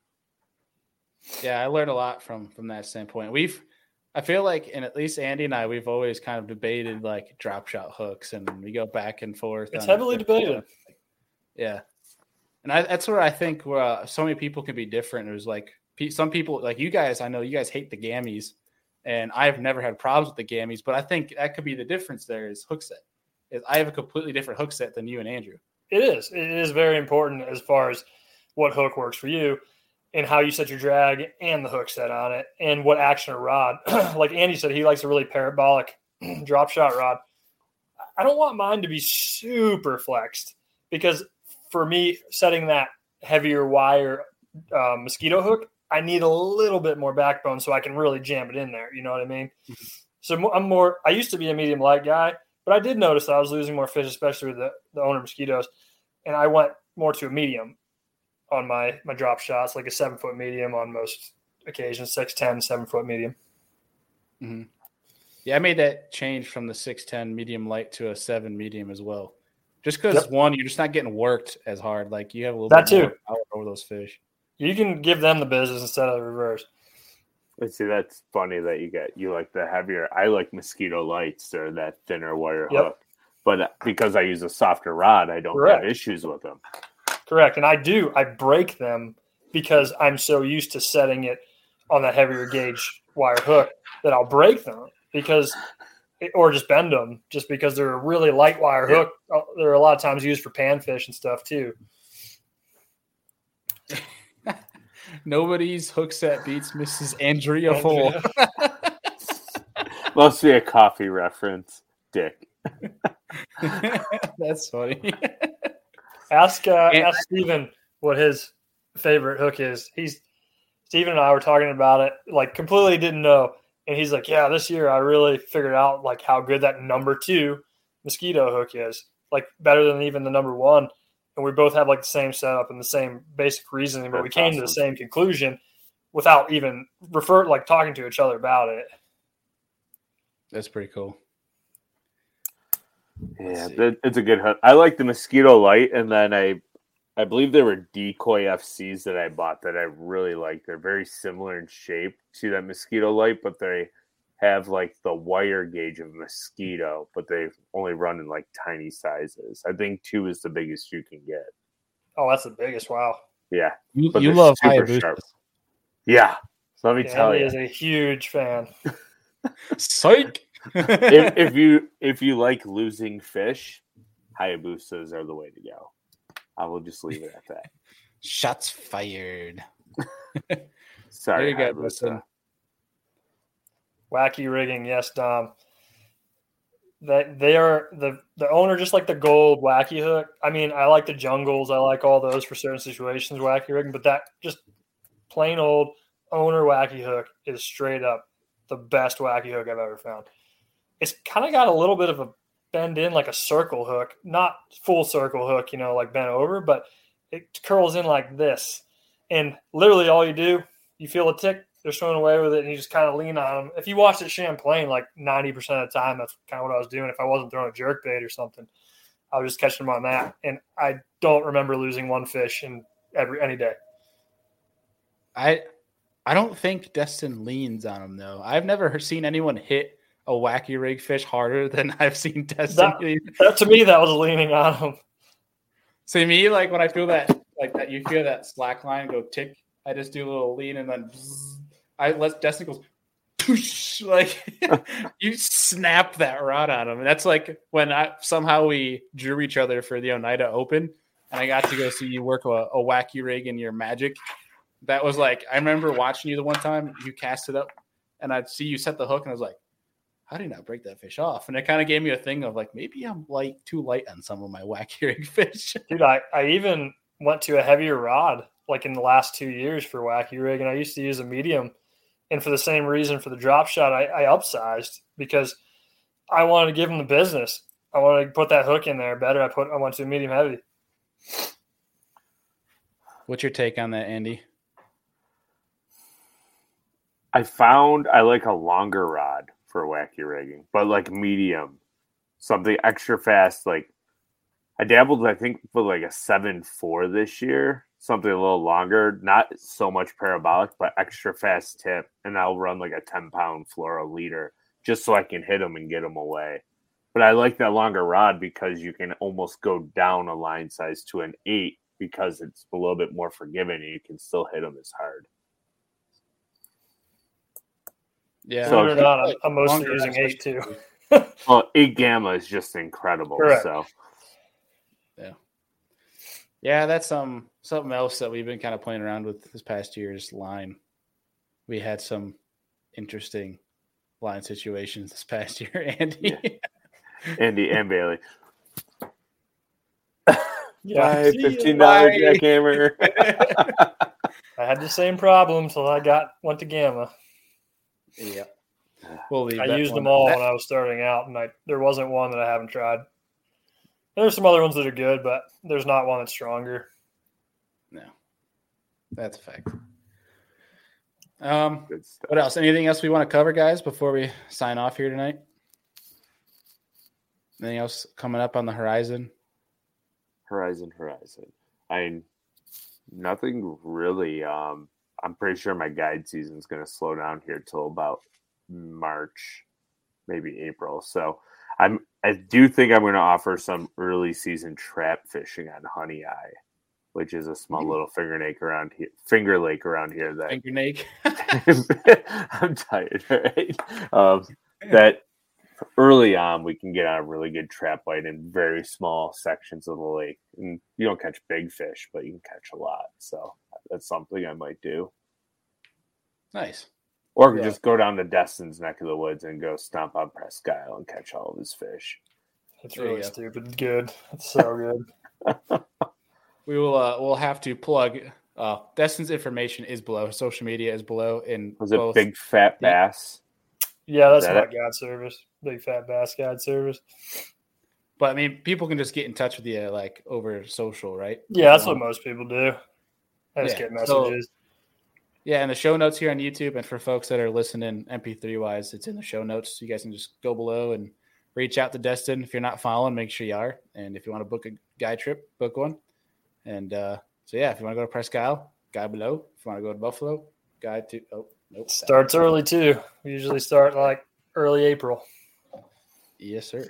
Yeah, I learned a lot from from that standpoint. We've, I feel like, and at least Andy and I, we've always kind of debated like drop shot hooks, and we go back and forth. It's heavily debated. Yeah, and I, that's where I think where uh, so many people can be different. It was like some people, like you guys, I know you guys hate the gammies, and I've never had problems with the gammies, but I think that could be the difference. There is hook set. Is I have a completely different hook set than you and Andrew. It is. It is very important as far as what hook works for you and how you set your drag and the hook set on it and what action or rod. like Andy said, he likes a really parabolic drop shot rod. I don't want mine to be super flexed because for me, setting that heavier wire uh, mosquito hook, I need a little bit more backbone so I can really jam it in there. You know what I mean? So I'm more. I used to be a medium light guy, but I did notice that I was losing more fish, especially with the, the owner mosquitoes, and I went more to a medium on my my drop shots, like a seven foot medium on most occasions, six ten, seven foot medium. Yeah, I made that change from the six ten medium light to a seven medium as well. Just because Yep. one, you're just not getting worked as hard. Like you have a little That bit more too. power over those fish. You can give them the business instead of the reverse. Let's see, that's funny that you get you like the heavier. I like mosquito lights or that thinner wire Yep. hook, but uh, because I use a softer rod, I don't Correct. have issues with them. Correct, and I do. I break them because I'm so used to setting it on that heavier gauge wire hook that I'll break them because, or just bend them just because they're a really light wire Yeah. hook. Uh, They're a lot of times used for panfish and stuff too. Nobody's hook set beats Mrs. Andrea Full. Must be a coffee reference, Dick. That's funny. Ask uh, And- ask Steven what his favorite hook is. He's Steven and I were talking about it, like completely didn't know. And he's like, Yeah, this year I really figured out like how good that number two mosquito hook is. Like better than even the number one. And we both have like the same setup and the same basic reasoning, but we That's came to the same conclusion without even refer like talking to each other about it. That's pretty cool. Yeah, it's a good hook. I like the mosquito light, and then I, I believe there were decoy FCs that I bought that I really like. They're very similar in shape to that mosquito light, but they have like the wire gauge of mosquito, but they only run in like tiny sizes. I think two is the biggest you can get. Oh, that's the biggest. Wow. Yeah, You, But you love super Hayabusas. sharp. yeah, So let me Yeah, tell Andy you, is a huge fan. Psych. If, if you if you like losing fish, Hayabusas are the way to go. I will just leave it at that. Shots fired. Sorry, There you go, Hayabusa. Dustin. Wacky rigging, yes, Dom. That they are the the owner, just like the gold wacky hook. I mean, I like the jungles. I like all those for certain situations, wacky rigging. But that just plain old owner wacky hook is straight up the best wacky hook I've ever found. It's kind of got a little bit of a bend in, like a circle hook, not full circle hook, you know, like bent over, but it curls in like this. And literally, all you do, you feel a tick, they're swimming away with it, and you just kind of lean on them. If you watched it Champlain, like 90% of the time, that's kind of what I was doing. If I wasn't throwing a jerk bait or something, I was just catching them on that. And I don't remember losing one fish in every any day. I I don't think Destin leans on them though. I've never seen anyone hit a wacky rig fish harder than I've seen Destin. That- That, to me, that was leaning on them. See me like when I feel that like that you feel that slack line go tick. I just do a little lean and then bzzz. I let Destin goes poosh, like you snap that rod on him. And that's like when I somehow we drew each other for the Oneida Open, and I got to go see you work a, a wacky rig in your magic. That was like I remember watching you the one time you cast it up, and I'd see you set the hook, and I was like, "How did I not break that fish off?" And it kind of gave me a thing of like maybe I'm light too light on some of my wacky rig fish. Dude, I, I even went to a heavier rod like in the last two years for wacky rig, and I used to use a medium. And for the same reason for the drop shot, I, I upsized because I wanted to give him the business. I wanted to put that hook in there better. I put I went to a medium heavy. What's your take on that, Andy? I found I like a longer rod for wacky rigging, but like medium, something extra fast. Like I dabbled, I think, with like a seven four this year, something a little longer, not so much parabolic, but extra fast tip, and I'll run like a ten pound fluoro leader just so I can hit them and get them away. But I like that longer rod because you can almost go down a line size to an eight because it's a little bit more forgiving and you can still hit them as hard. Yeah, So- Believe it or not, I'm, I'm mostly Longer using size eight too. Well, eight gamma is just incredible. Correct. So Yeah, that's um something else that we've been kind of playing around with this past year's line. We had some interesting line situations this past year, Andy. Andy and Bailey. Yeah, Bye, See fifteen dollar bye. jackhammer. I had the same problem until I got went to Gamma. Yeah. We'll leave I that used them all That- when I was starting out, and I there wasn't one that I haven't tried. There's some other ones that are good, but there's not one that's stronger. no, that's a fact. Um, what else? Anything else we want to cover, guys, before we sign off here tonight? Anything else coming up on the horizon? Horizon, Horizon. I mean, nothing really. Um, I'm pretty sure my guide season is going to slow down here till about March, maybe April. So I'm. I do think I'm going to offer some early season trap fishing on Honeoye, which is a small little finger lake around here. Finger lake around here that Finger Nake. I'm tired, right? Um, that early on we can get on a really good trap bite in very small sections of the lake. And you don't catch big fish, but you can catch a lot. So that's something I might do. nice. Or Yeah. just go down to Destin's neck of the woods and go stomp on Presque Isle and catch all of his fish. That's really go. stupid good. It's so good. We will uh we'll have to plug uh Destin's information is below. Social media is below in Was it Big Fat Yeah. Bass? Yeah, that's Is my that guide service. Big fat bass guide service. but I mean people can just get in touch with you like over social, right? Yeah, that's what Um, most people do. I just Yeah, get so- messages. Yeah, and the show notes here on YouTube, and for folks that are listening MP3 wise, it's in the show notes. You guys can just go below and reach out to Destin. If you're not following, make sure you are. And if you want to book a guide trip, book one. And uh, so yeah, if you want to go to Presque Isle, guy below. If you want to go to Buffalo, guy to oh nope. that- Starts early too. We usually start like early April. Yes, sir.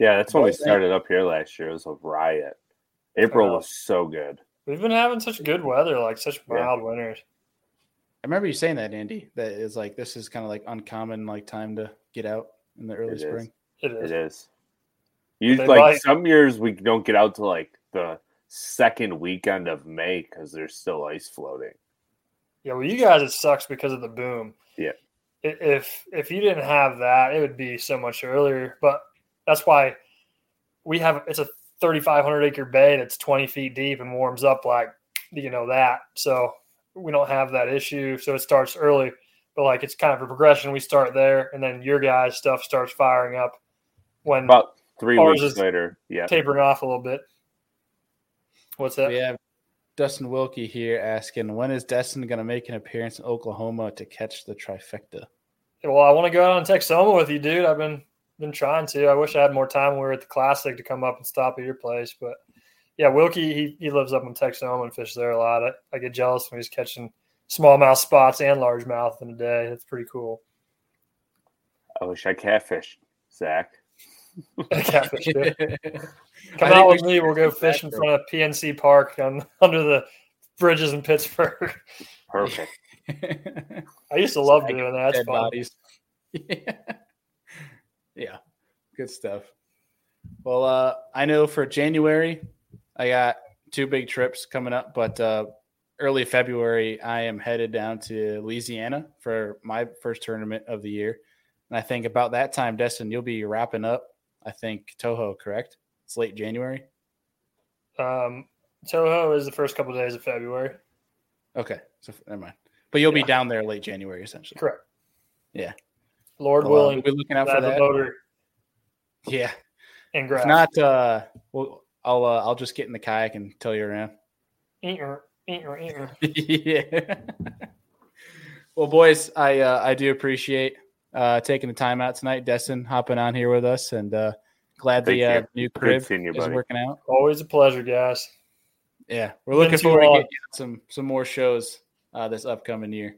Yeah, that's when we started up here last year. It was a riot. April was so good. We've been having such good weather, like such Yeah. mild winters. I remember you saying that, Andy. That is like this is kind of like uncommon like time to get out in the early It is. spring. It is. It is. You They like might- some years we don't get out to like the second weekend of May because there's still ice floating. Yeah, well, you guys, it sucks because of the boom. Yeah. If if you didn't have that, it would be so much earlier. But that's why we have it's a 3,500 acre bay that's 20 feet deep and warms up like you know that. So we don't have that issue. So it starts early, but like it's kind of a progression. We start there, and then your guys' stuff starts firing up when About three Ours weeks later, yeah. tapering off a little bit. What's that? We have Dustin Wilkie here asking when is Destin going to make an appearance in Oklahoma to catch the trifecta? Well, I want to go out on Texoma with you, dude. I've been been trying to. I wish I had more time when we were at the classic to come up and stop at your place. But yeah, Wilkie, he, he lives up in Texoma and fishes there a lot. I, I get jealous when he's catching smallmouth spots and largemouth in a day. That's pretty cool. I wish I catfished, Zach. Catfish, too. I Come think out we with me. We'll go should fish in front of PNC Park on under the bridges in Pittsburgh. Perfect. I used to love Snag doing that. That's fun. bodies. Yeah. Yeah, good stuff. Well, uh, I know for January, I got two big trips coming up, but uh, early February, I am headed down to Louisiana for my first tournament of the year. And I think about that time, Destin, you'll be wrapping up, I think, Toho, correct? It's late January. Um, Toho is the first couple days of February. Okay, so never mind. But you'll be down there late January, essentially. Correct. Yeah. Lord Well, willing, we'll be looking out I for that. motor Yeah. and If not, uh, well, I'll uh, I'll just get in the kayak and tow you around. Eater, eater, eater. yeah. well, boys, I uh, I do appreciate uh, taking the time out tonight, Destin, hopping on here with us, and uh, glad Thank the uh, new Good crib seeing you, is buddy. working out. Always a pleasure, guys. Yeah, we're Been looking too forward to getting some some more shows uh, this upcoming year.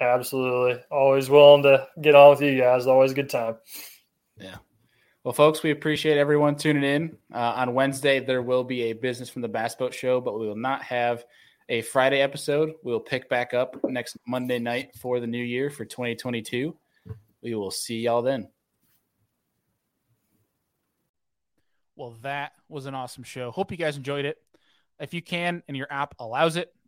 Absolutely. Always willing to get on with you guys. Always a good time. Yeah. Well, folks, we appreciate everyone tuning in. Uh, on Wednesday, there will be a Business from the Bass Boat show, but we will not have a Friday episode. We'll pick back up next Monday night for the new year for 2022. We will see y'all then. Well, that was an awesome show. Hope you guys enjoyed it. If you can and your app allows it,